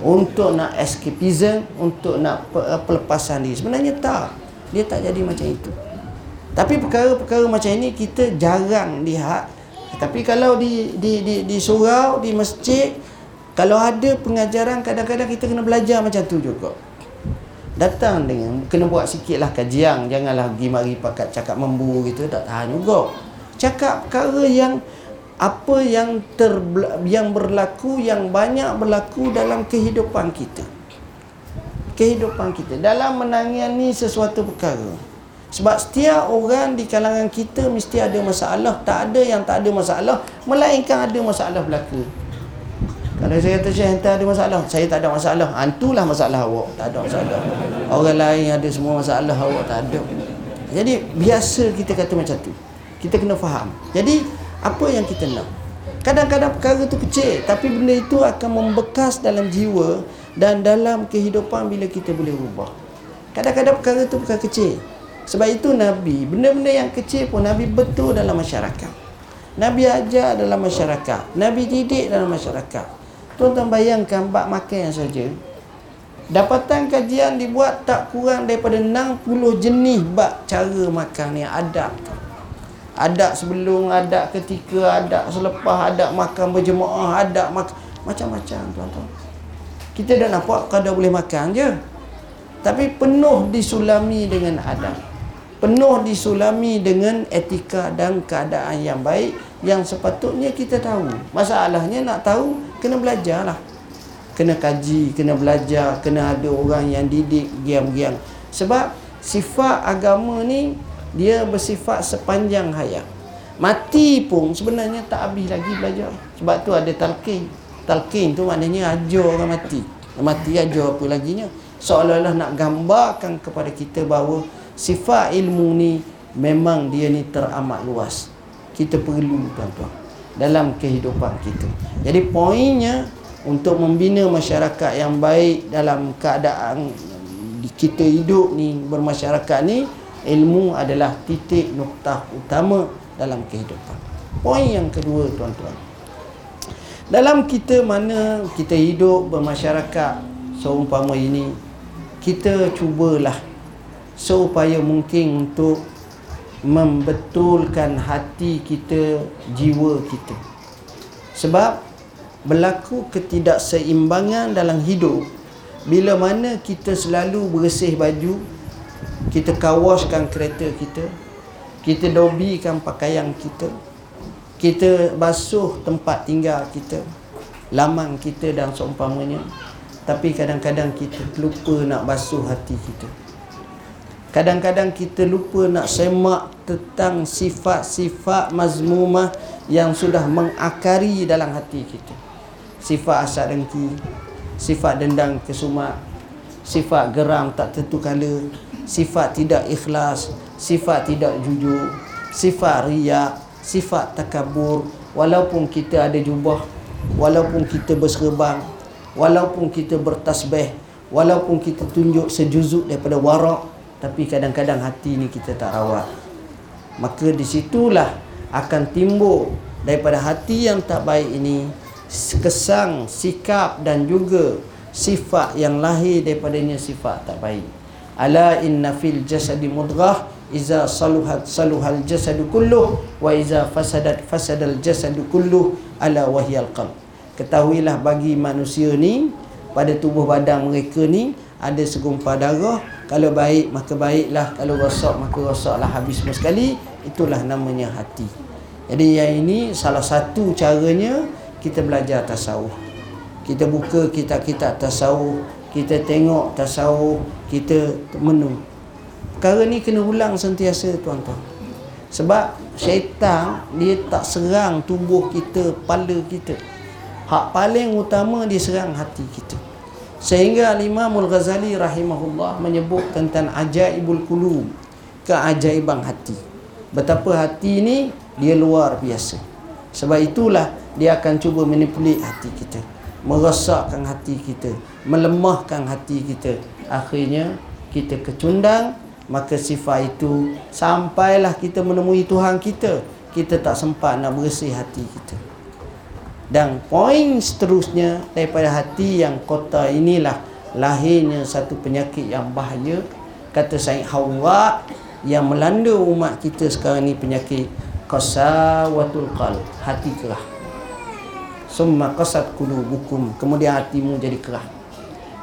Untuk nak escapism Untuk nak pelepasan diri. Sebenarnya tak. Dia tak jadi macam itu. Tapi perkara-perkara macam ini Kita jarang lihat. Tapi kalau di di di di surau, di masjid, kalau ada pengajaran kadang-kadang kita kena belajar macam tu juga. Datang dengan kena buat sikitlah kajian, janganlah pergi mari pakat cakap membu gitu, tak tahan juga. Cakap perkara yang apa yang ter yang berlaku yang banyak berlaku dalam kehidupan kita. Kehidupan kita dalam menangani sesuatu perkara. Sebab setiap orang di kalangan kita mesti ada masalah. Tak ada yang tak ada masalah. Melainkan ada masalah berlaku. Kalau saya kata Syekh entah ada masalah. Saya tak ada masalah. Antulah masalah awak. Tak ada masalah. Orang lain ada semua masalah. Awak tak ada. Jadi biasa kita kata macam tu. Kita kena faham. Jadi apa yang kita nak? Kadang-kadang perkara tu kecil. Tapi benda itu akan membekas dalam jiwa. Dan dalam kehidupan bila kita boleh ubah. Kadang-kadang perkara tu perkara kecil. Sebab itu Nabi, benda-benda yang kecil pun Nabi betul dalam masyarakat. Nabi ajar dalam masyarakat. Nabi didik dalam masyarakat. Tuan-tuan bayangkan bab makan saja. Dapatan kajian dibuat tak kurang daripada 60 jenis bab cara makan ni adab. Adab sebelum, adab ketika, adab selepas, adab makan berjemaah, adab makan macam-macam tuan-tuan. Kita dah nampak kadang boleh makan je. Tapi penuh disulami dengan adab penuh disulami dengan etika dan keadaan yang baik yang sepatutnya kita tahu. Masalahnya nak tahu kena belajarlah. Kena kaji, kena belajar, kena ada orang yang didik giam-giam. Sebab sifat agama ni dia bersifat sepanjang hayat. Mati pun sebenarnya tak habis lagi belajar. Sebab tu ada talqin. Talqin tu maknanya ajar orang mati. Mati ajar apa lagi? Seolah-olah nak gambarkan kepada kita bahawa sifat ilmu ni memang dia ni teramat luas kita perlu tuan-tuan dalam kehidupan kita. Jadi poinnya untuk membina masyarakat yang baik dalam keadaan kita hidup ni bermasyarakat ni ilmu adalah titik noktah utama dalam kehidupan. Poin yang kedua tuan-tuan. Dalam kita mana kita hidup bermasyarakat seumpama ini kita cubalah seupaya mungkin untuk membetulkan hati kita, jiwa kita. Sebab berlaku ketidakseimbangan dalam hidup bila mana kita selalu bersih baju, kita kawaskan kereta kita, kita dobikan pakaian kita, kita basuh tempat tinggal kita, laman kita dan seumpamanya. Tapi kadang-kadang kita lupa nak basuh hati kita. Kadang-kadang kita lupa nak semak tentang sifat-sifat mazmumah yang sudah mengakari dalam hati kita. Sifat asal dengki, sifat dendang kesumat, sifat geram tak tentu kala, sifat tidak ikhlas, sifat tidak jujur, sifat riak, sifat takabur, walaupun kita ada jubah, walaupun kita berserban, walaupun kita bertasbih, walaupun kita tunjuk sejuzuk daripada warak tapi kadang-kadang hati ni kita tak rawat maka disitulah akan timbul daripada hati yang tak baik ini kesang sikap dan juga sifat yang lahir daripadanya sifat tak baik. Ala inna fil jasadi mudghah iza saluhat saluhal jasadu kulluh wa iza fasadat fasadal jasadu kulluh ala wahyal qalb. Ketahuilah bagi manusia ni pada tubuh badan mereka ni ada segumpal darah. Kalau baik maka baiklah. Kalau rosak maka rosaklah. Habis semua sekali. Itulah namanya hati. Jadi yang ini salah satu caranya kita belajar tasawuf. Kita buka kitab-kitab tasawuf. Kita tengok tasawuf. Kita menung perkara ni kena ulang sentiasa tuan-tuan. Sebab syaitan dia tak serang tubuh kita kepala kita. Hak paling utama dia serang hati kita sehingga Imamul Ghazali rahimahullah menyebut tentang ajaibul qulub keajaiban hati. Betapa hati ni dia luar biasa. Sebab itulah dia akan cuba manipulate hati kita merosakkan hati kita melemahkan hati kita. Akhirnya kita kecundang maka sifat itu sampailah kita menemui Tuhan kita. Kita tak sempat nak bersih hati kita dan poin seterusnya daripada hati yang kota inilah lahirnya satu penyakit yang bahaya. Kata Said Hawa yang melanda umat kita sekarang ni penyakit qasawatul qalb hati kerah. Summa qasat qulubukum kemudian hatimu jadi kerah.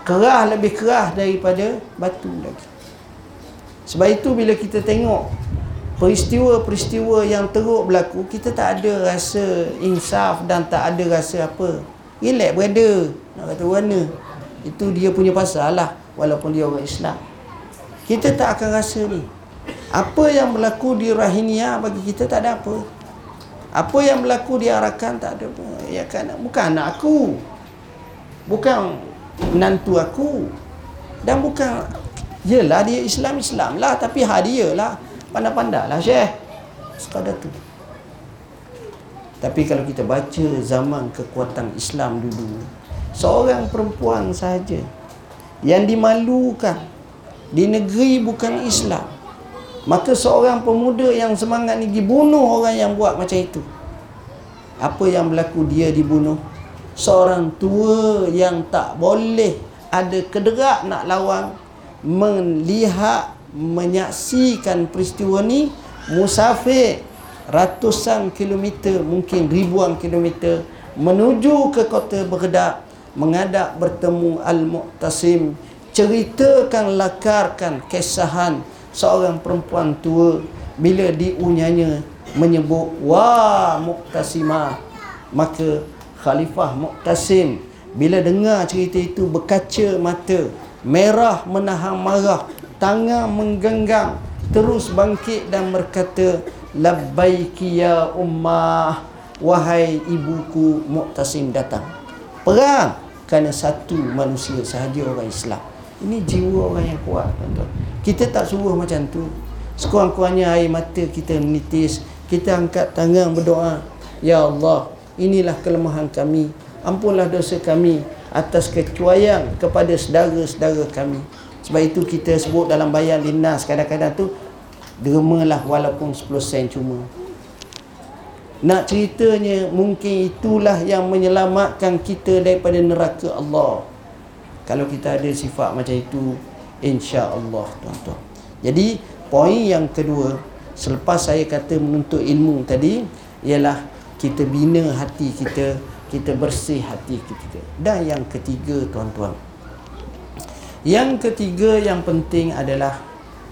Kerah lebih kerah daripada batu lagi. Sebab itu bila kita tengok peristiwa-peristiwa yang teruk berlaku kita tak ada rasa insaf dan tak ada rasa apa. Relax berada nak kata mana itu dia punya pasal lah walaupun dia orang Islam. Kita tak akan rasa ni. Apa yang berlaku di Rahinia bagi kita tak ada apa. Apa yang berlaku di Arakan tak ada apa. Ya kan? Bukan anak aku. Bukan menantu aku. Dan bukan Yelah dia Islam Islam lah tapi hadiah lah pandai-pandai lah Syekh sekadar tu. Tapi kalau kita baca zaman kekuatan Islam dulu seorang perempuan saja yang dimalukan di negeri bukan Islam maka seorang pemuda yang semangat ni dibunuh orang yang buat macam itu. Apa yang berlaku? Dia dibunuh. Seorang tua yang tak boleh ada kederak nak lawan melihat menyaksikan peristiwa ni musafir ratusan kilometer mungkin ribuan kilometer menuju ke kota Baghdad mengadap bertemu Al-Mu'tasim ceritakan lakarkan kesahan seorang perempuan tua bila diunyanya menyebut wah Mu'tasimah maka Khalifah Mu'tasim bila dengar cerita itu berkaca mata merah menahan marah tangan menggenggam terus bangkit dan berkata labbaiki ya ummah wahai ibuku Mu'tasim datang. Perang kerana satu manusia sahaja orang Islam. Ini jiwa orang yang kuat tuan-tuan. Kita tak suruh macam tu. Sekurang-kurangnya air mata kita menitis. Kita angkat tangan berdoa ya Allah inilah kelemahan kami. Ampunlah dosa kami atas kecuaian kepada saudara-saudara kami. Sebab itu kita sebut dalam bayan linas kadang-kadang tu dermalah walaupun 10 sen cuma. Nak ceritanya mungkin itulah yang menyelamatkan kita daripada neraka Allah. Kalau kita ada sifat macam itu insya-Allah tuan-tuan. Jadi poin yang kedua selepas saya kata menuntut ilmu tadi ialah kita bina hati kita kita bersih hati kita. Dan yang ketiga tuan-tuan. Yang ketiga yang penting adalah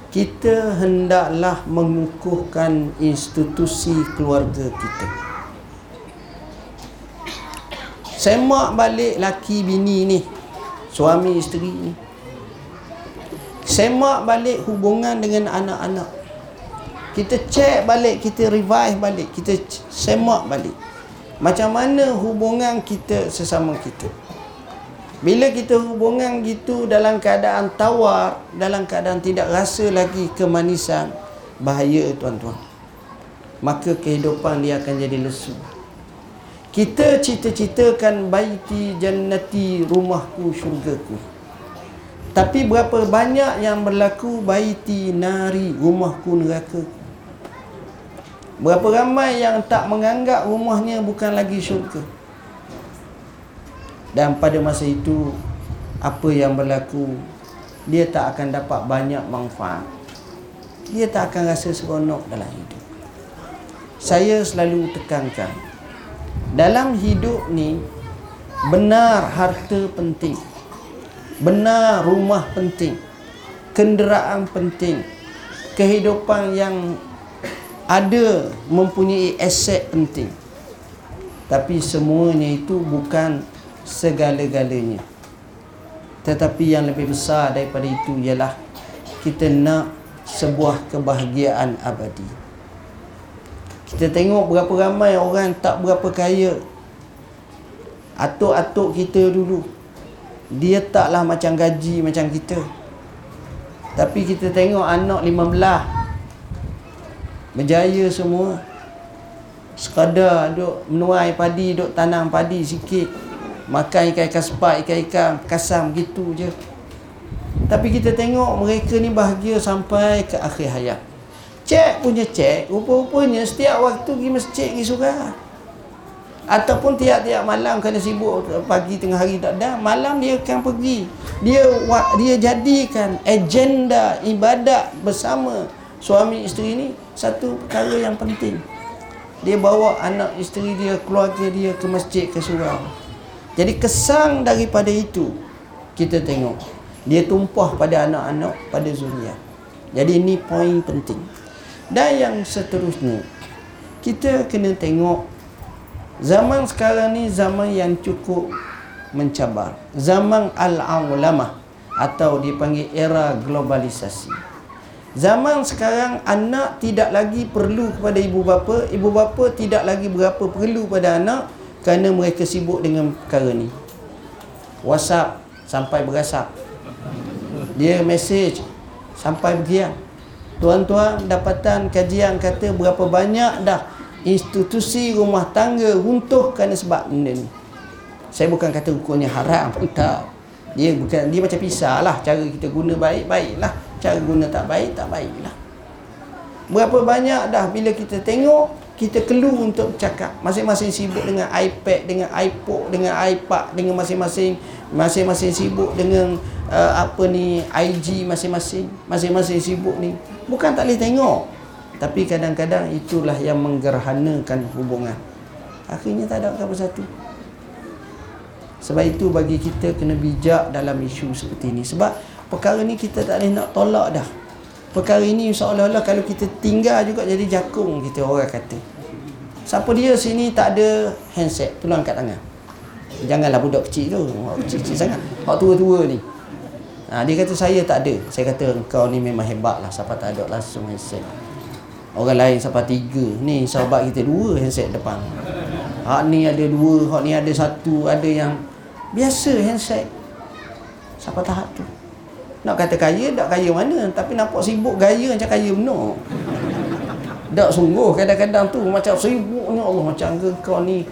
kita hendaklah mengukuhkan institusi keluarga kita. Semak balik laki bini ni. Suami isteri ni. Semak balik hubungan dengan anak-anak. Kita cek balik, kita revive balik, kita semak balik. Macam mana hubungan kita sesama kita Bila kita hubungan gitu dalam keadaan tawar Dalam keadaan tidak rasa lagi kemanisan Bahaya tuan-tuan Maka kehidupan dia akan jadi lesu Kita cita-citakan baiti jannati rumahku syurgaku Tapi berapa banyak yang berlaku baiti nari rumahku neraka. Berapa ramai yang tak menganggap rumahnya bukan lagi syurga. Dan pada masa itu apa yang berlaku dia tak akan dapat banyak manfaat. Dia tak akan rasa seronok dalam hidup. Saya selalu tekankan dalam hidup ni benar harta penting benar rumah penting kenderaan penting kehidupan yang ada mempunyai aset penting tapi semuanya itu bukan segala-galanya. Tetapi yang lebih besar daripada itu ialah kita nak sebuah kebahagiaan abadi. Kita tengok berapa ramai orang tak berapa kaya. Atuk-atuk kita dulu dia taklah macam gaji macam kita. Tapi kita tengok anak lima belah berjaya semua. Sekadar duk menuai padi duk tanam padi sikit makan ikan-ikan sepat ikan-ikan kasam gitu je. Tapi kita tengok mereka ni bahagia sampai ke akhir hayat. Cek punya cek rupa-rupanya setiap waktu pergi masjid pergi surah ataupun tiap-tiap malam kena sibuk pagi tengah hari tak ada malam dia akan pergi. Dia dia jadikan agenda ibadat bersama suami isteri ni satu perkara yang penting. Dia bawa anak isteri dia keluarga dia ke masjid ke surau jadi kesan daripada itu kita tengok dia tumpah pada anak-anak pada zuriat jadi ini poin penting dan yang seterusnya kita kena tengok Zaman sekarang ni zaman yang cukup mencabar. Zaman al-aulamah atau dipanggil era globalisasi. Zaman sekarang anak tidak lagi perlu kepada ibu bapa, ibu bapa tidak lagi berapa perlu pada anak kerana mereka sibuk dengan perkara ni. WhatsApp sampai berasap. Dia mesej sampai begian. Tuan-tuan dapatan kajian kata berapa banyak dah institusi rumah tangga runtuh kerana sebab benda ni. Saya bukan kata hukumnya haram tak. Dia bukan dia macam pisah lah cara kita guna baik baiklah, cara guna tak baik tak baiklah. Berapa banyak dah bila kita tengok kita keluh untuk bercakap. Masing-masing sibuk dengan iPad, dengan iPod, dengan iPad, dengan masing-masing masing-masing sibuk dengan uh, apa ni IG masing-masing. Masing-masing sibuk ni. Bukan tak boleh tengok. Tapi kadang-kadang itulah yang menggerhanakan hubungan Akhirnya tak ada apa satu Sebab itu bagi kita kena bijak dalam isu seperti ini Sebab perkara ni kita tak boleh nak tolak dah Perkara ini seolah-olah kalau kita tinggal juga jadi jakung kita orang kata. Siapa dia sini tak ada handset Tolong angkat tangan. Janganlah budak kecil tu Kecil-kecil sangat. Hak tua-tua ni. Ha, Dia kata saya tak ada. Saya kata kau ni memang hebat lah Siapa tak ada langsung handset. Orang lain sampai tiga Ni sahabat kita dua handset depan. Hak ni ada dua Hak ni ada satu Ada yang Biasa handset. Siapa tahap tu Nak kata kaya Tak kaya mana? Tapi nampak sibuk gaya Macam kaya benar Tak sungguh. Kadang-kadang tu Macam sibuknya Allah. Macam ke kau ni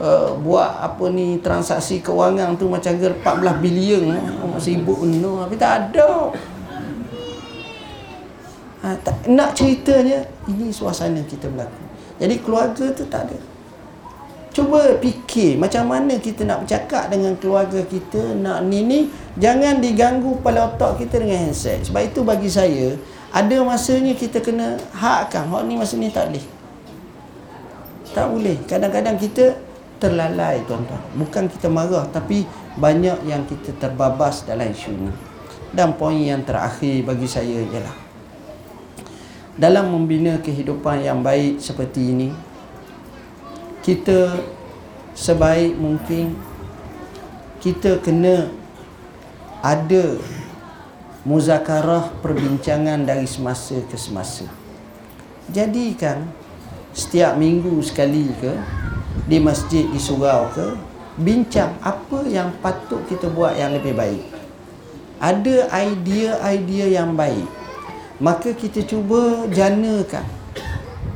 uh, Buat apa ni Transaksi kewangan tu Macam ke 14 bilion. Uh, Sibuk benar Tapi tak ada. Ha, tak, nak ceritanya ini suasana kita berlaku. Jadi keluarga tu tak ada. Cuba fikir macam mana kita nak bercakap dengan keluarga kita nak ni ni jangan diganggu kepala otak kita dengan handset. Sebab itu bagi saya ada masanya kita kena hakkan. Hak ni masa ni tak boleh. Tak boleh. Kadang-kadang kita terlalai tuan-tuan. Bukan kita marah tapi banyak yang kita terbabas dalam isu ni. Dan poin yang terakhir bagi saya ialah dalam membina kehidupan yang baik seperti ini kita sebaik mungkin kita kena ada muzakarah perbincangan dari semasa ke semasa. Jadikan setiap minggu sekali ke di masjid di surau ke bincang apa yang patut kita buat yang lebih baik. Ada idea-idea yang baik maka kita cuba janakan.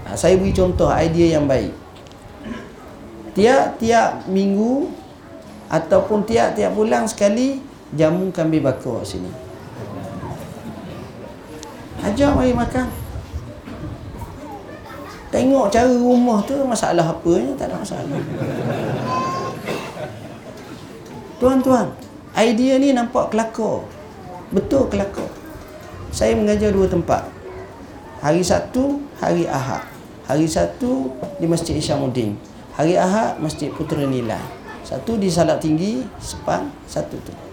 Ha, saya beri contoh idea yang baik. Tiap-tiap minggu ataupun tiap-tiap bulan sekali jamu kambing bakar sini Ajak mari makan. Tengok cara rumah tu masalah apa ni tak ada masalah. Tuan-tuan, idea ni nampak kelakar. Betul kelakar. Saya mengajar dua tempat. Hari Sabtu, hari Ahad. Hari Sabtu di Masjid Isyamuddin. Hari Ahad Masjid Putera Nilai. Satu di Salak Tinggi, Sepang, satu tu.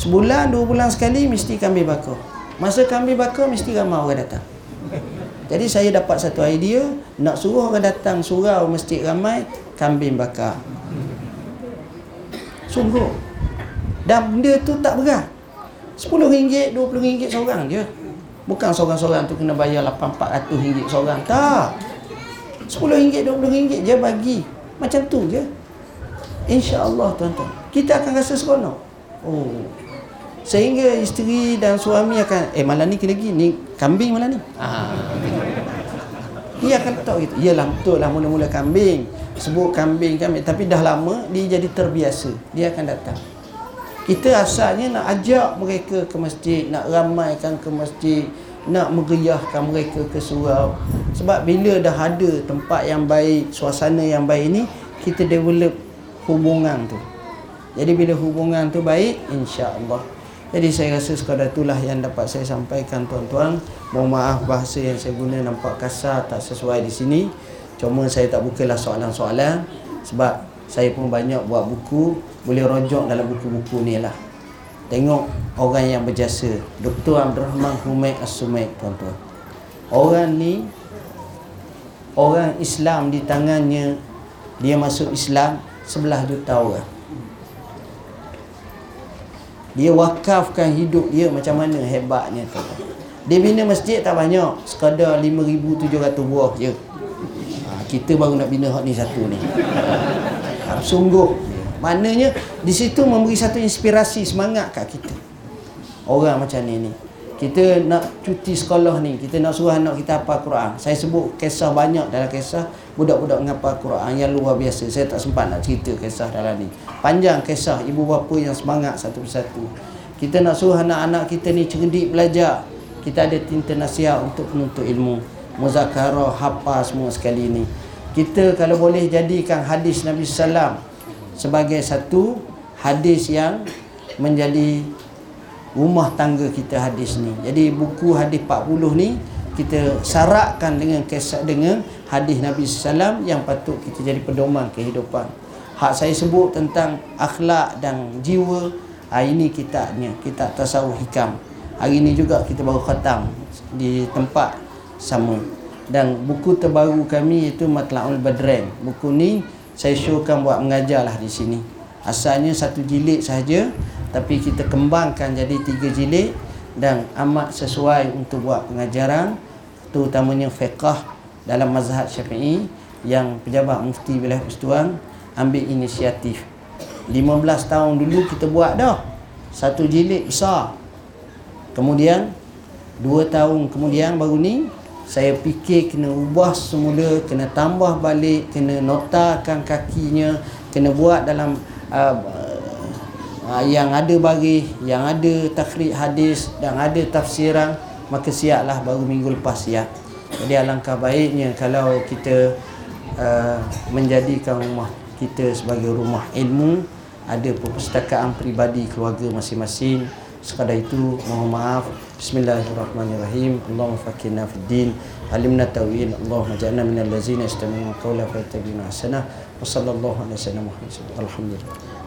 Sebulan, dua bulan sekali mesti kami bakar. Masa kami bakar mesti ramai orang datang. Jadi saya dapat satu idea nak suruh orang datang surau masjid ramai kambing bakar. Sungguh. Dan benda tu tak berat. RM10, RM20 seorang je. Bukan seorang-seorang tu kena bayar RM800 seorang. Tak. RM10, RM20 je bagi. Macam tu je. InsyaAllah tuan-tuan. Kita akan rasa seronok. Oh. Sehingga isteri dan suami akan eh malam ni kena pergi ni kambing malam ni. Ha. Dia akan tahu gitu. Iyalah betul lah mula-mula kambing. Sebut kambing kambing tapi dah lama dia jadi terbiasa. Dia akan datang. Kita asalnya nak ajak mereka ke masjid, nak ramaikan ke masjid, nak meriahkan mereka ke surau. Sebab bila dah ada tempat yang baik, suasana yang baik ni, kita develop hubungan tu. Jadi bila hubungan tu baik, insya-Allah. Jadi saya rasa sekadar itulah yang dapat saya sampaikan tuan-tuan. Mohon maaf bahasa yang saya guna nampak kasar, tak sesuai di sini. Cuma saya tak bukalah soalan-soalan sebab saya pun banyak buat buku boleh rojok dalam buku-buku ni lah tengok orang yang berjasa Dr. Abdul Rahman Humaid As-Sumaid tuan-tuan orang ni orang Islam di tangannya dia masuk Islam sebelah juta orang dia wakafkan hidup dia macam mana hebatnya tuan-tuan dia bina masjid tak banyak sekadar 5,700 buah je ha, kita baru nak bina hak ni satu ni ha, sungguh Maknanya di situ memberi satu inspirasi semangat kat kita. Orang macam ni ni. Kita nak cuti sekolah ni, kita nak suruh anak kita hafal Quran. Saya sebut kisah banyak dalam kisah budak-budak menghafal Quran yang luar biasa. Saya tak sempat nak cerita kisah dalam ni. Panjang kisah ibu bapa yang semangat satu persatu. Kita nak suruh anak-anak kita ni cerdik belajar. Kita ada tinta nasihat untuk penuntut ilmu. Muzakarah, hafal semua sekali ni. Kita kalau boleh jadikan hadis Nabi sallallahu sebagai satu hadis yang menjadi rumah tangga kita hadis ni. Jadi buku hadis 40 ni kita sarakkan dengan kisah dengan hadis Nabi sallam yang patut kita jadi pedoman kehidupan. Hak saya sebut tentang akhlak dan jiwa, ha, ini kitabnya, kitab tasawuf hikam. Hari ini juga kita baru khatam di tempat sama. Dan buku terbaru kami itu Matlaul Badren. Buku ni saya showkan buat mengajar lah di sini asalnya satu jilid saja tapi kita kembangkan jadi tiga jilid dan amat sesuai untuk buat pengajaran terutamanya fiqah dalam mazhab syafi'i yang pejabat mufti wilayah persatuan ambil inisiatif. 15 tahun dulu kita buat dah. Satu jilid besar. Kemudian 2 tahun kemudian baru ni saya fikir kena ubah semula kena tambah balik kena notakan kakinya kena buat dalam uh, uh, yang ada bagi yang ada takhrij hadis dan ada tafsiran maka siaplah baru minggu lepas ya. Jadi alangkah baiknya kalau kita uh, menjadikan rumah kita sebagai rumah ilmu ada perpustakaan peribadi keluarga masing-masing. Sekadar itu mohon maaf. Bismillahirrahmanirrahim. Allahumma fakirna fid din. Alimna tawil. Allahumma ja'alna minal ladzina yastami'una qawla fayattabi'una ahsana. Wa sallallahu alaihi wasallam alhamdulillah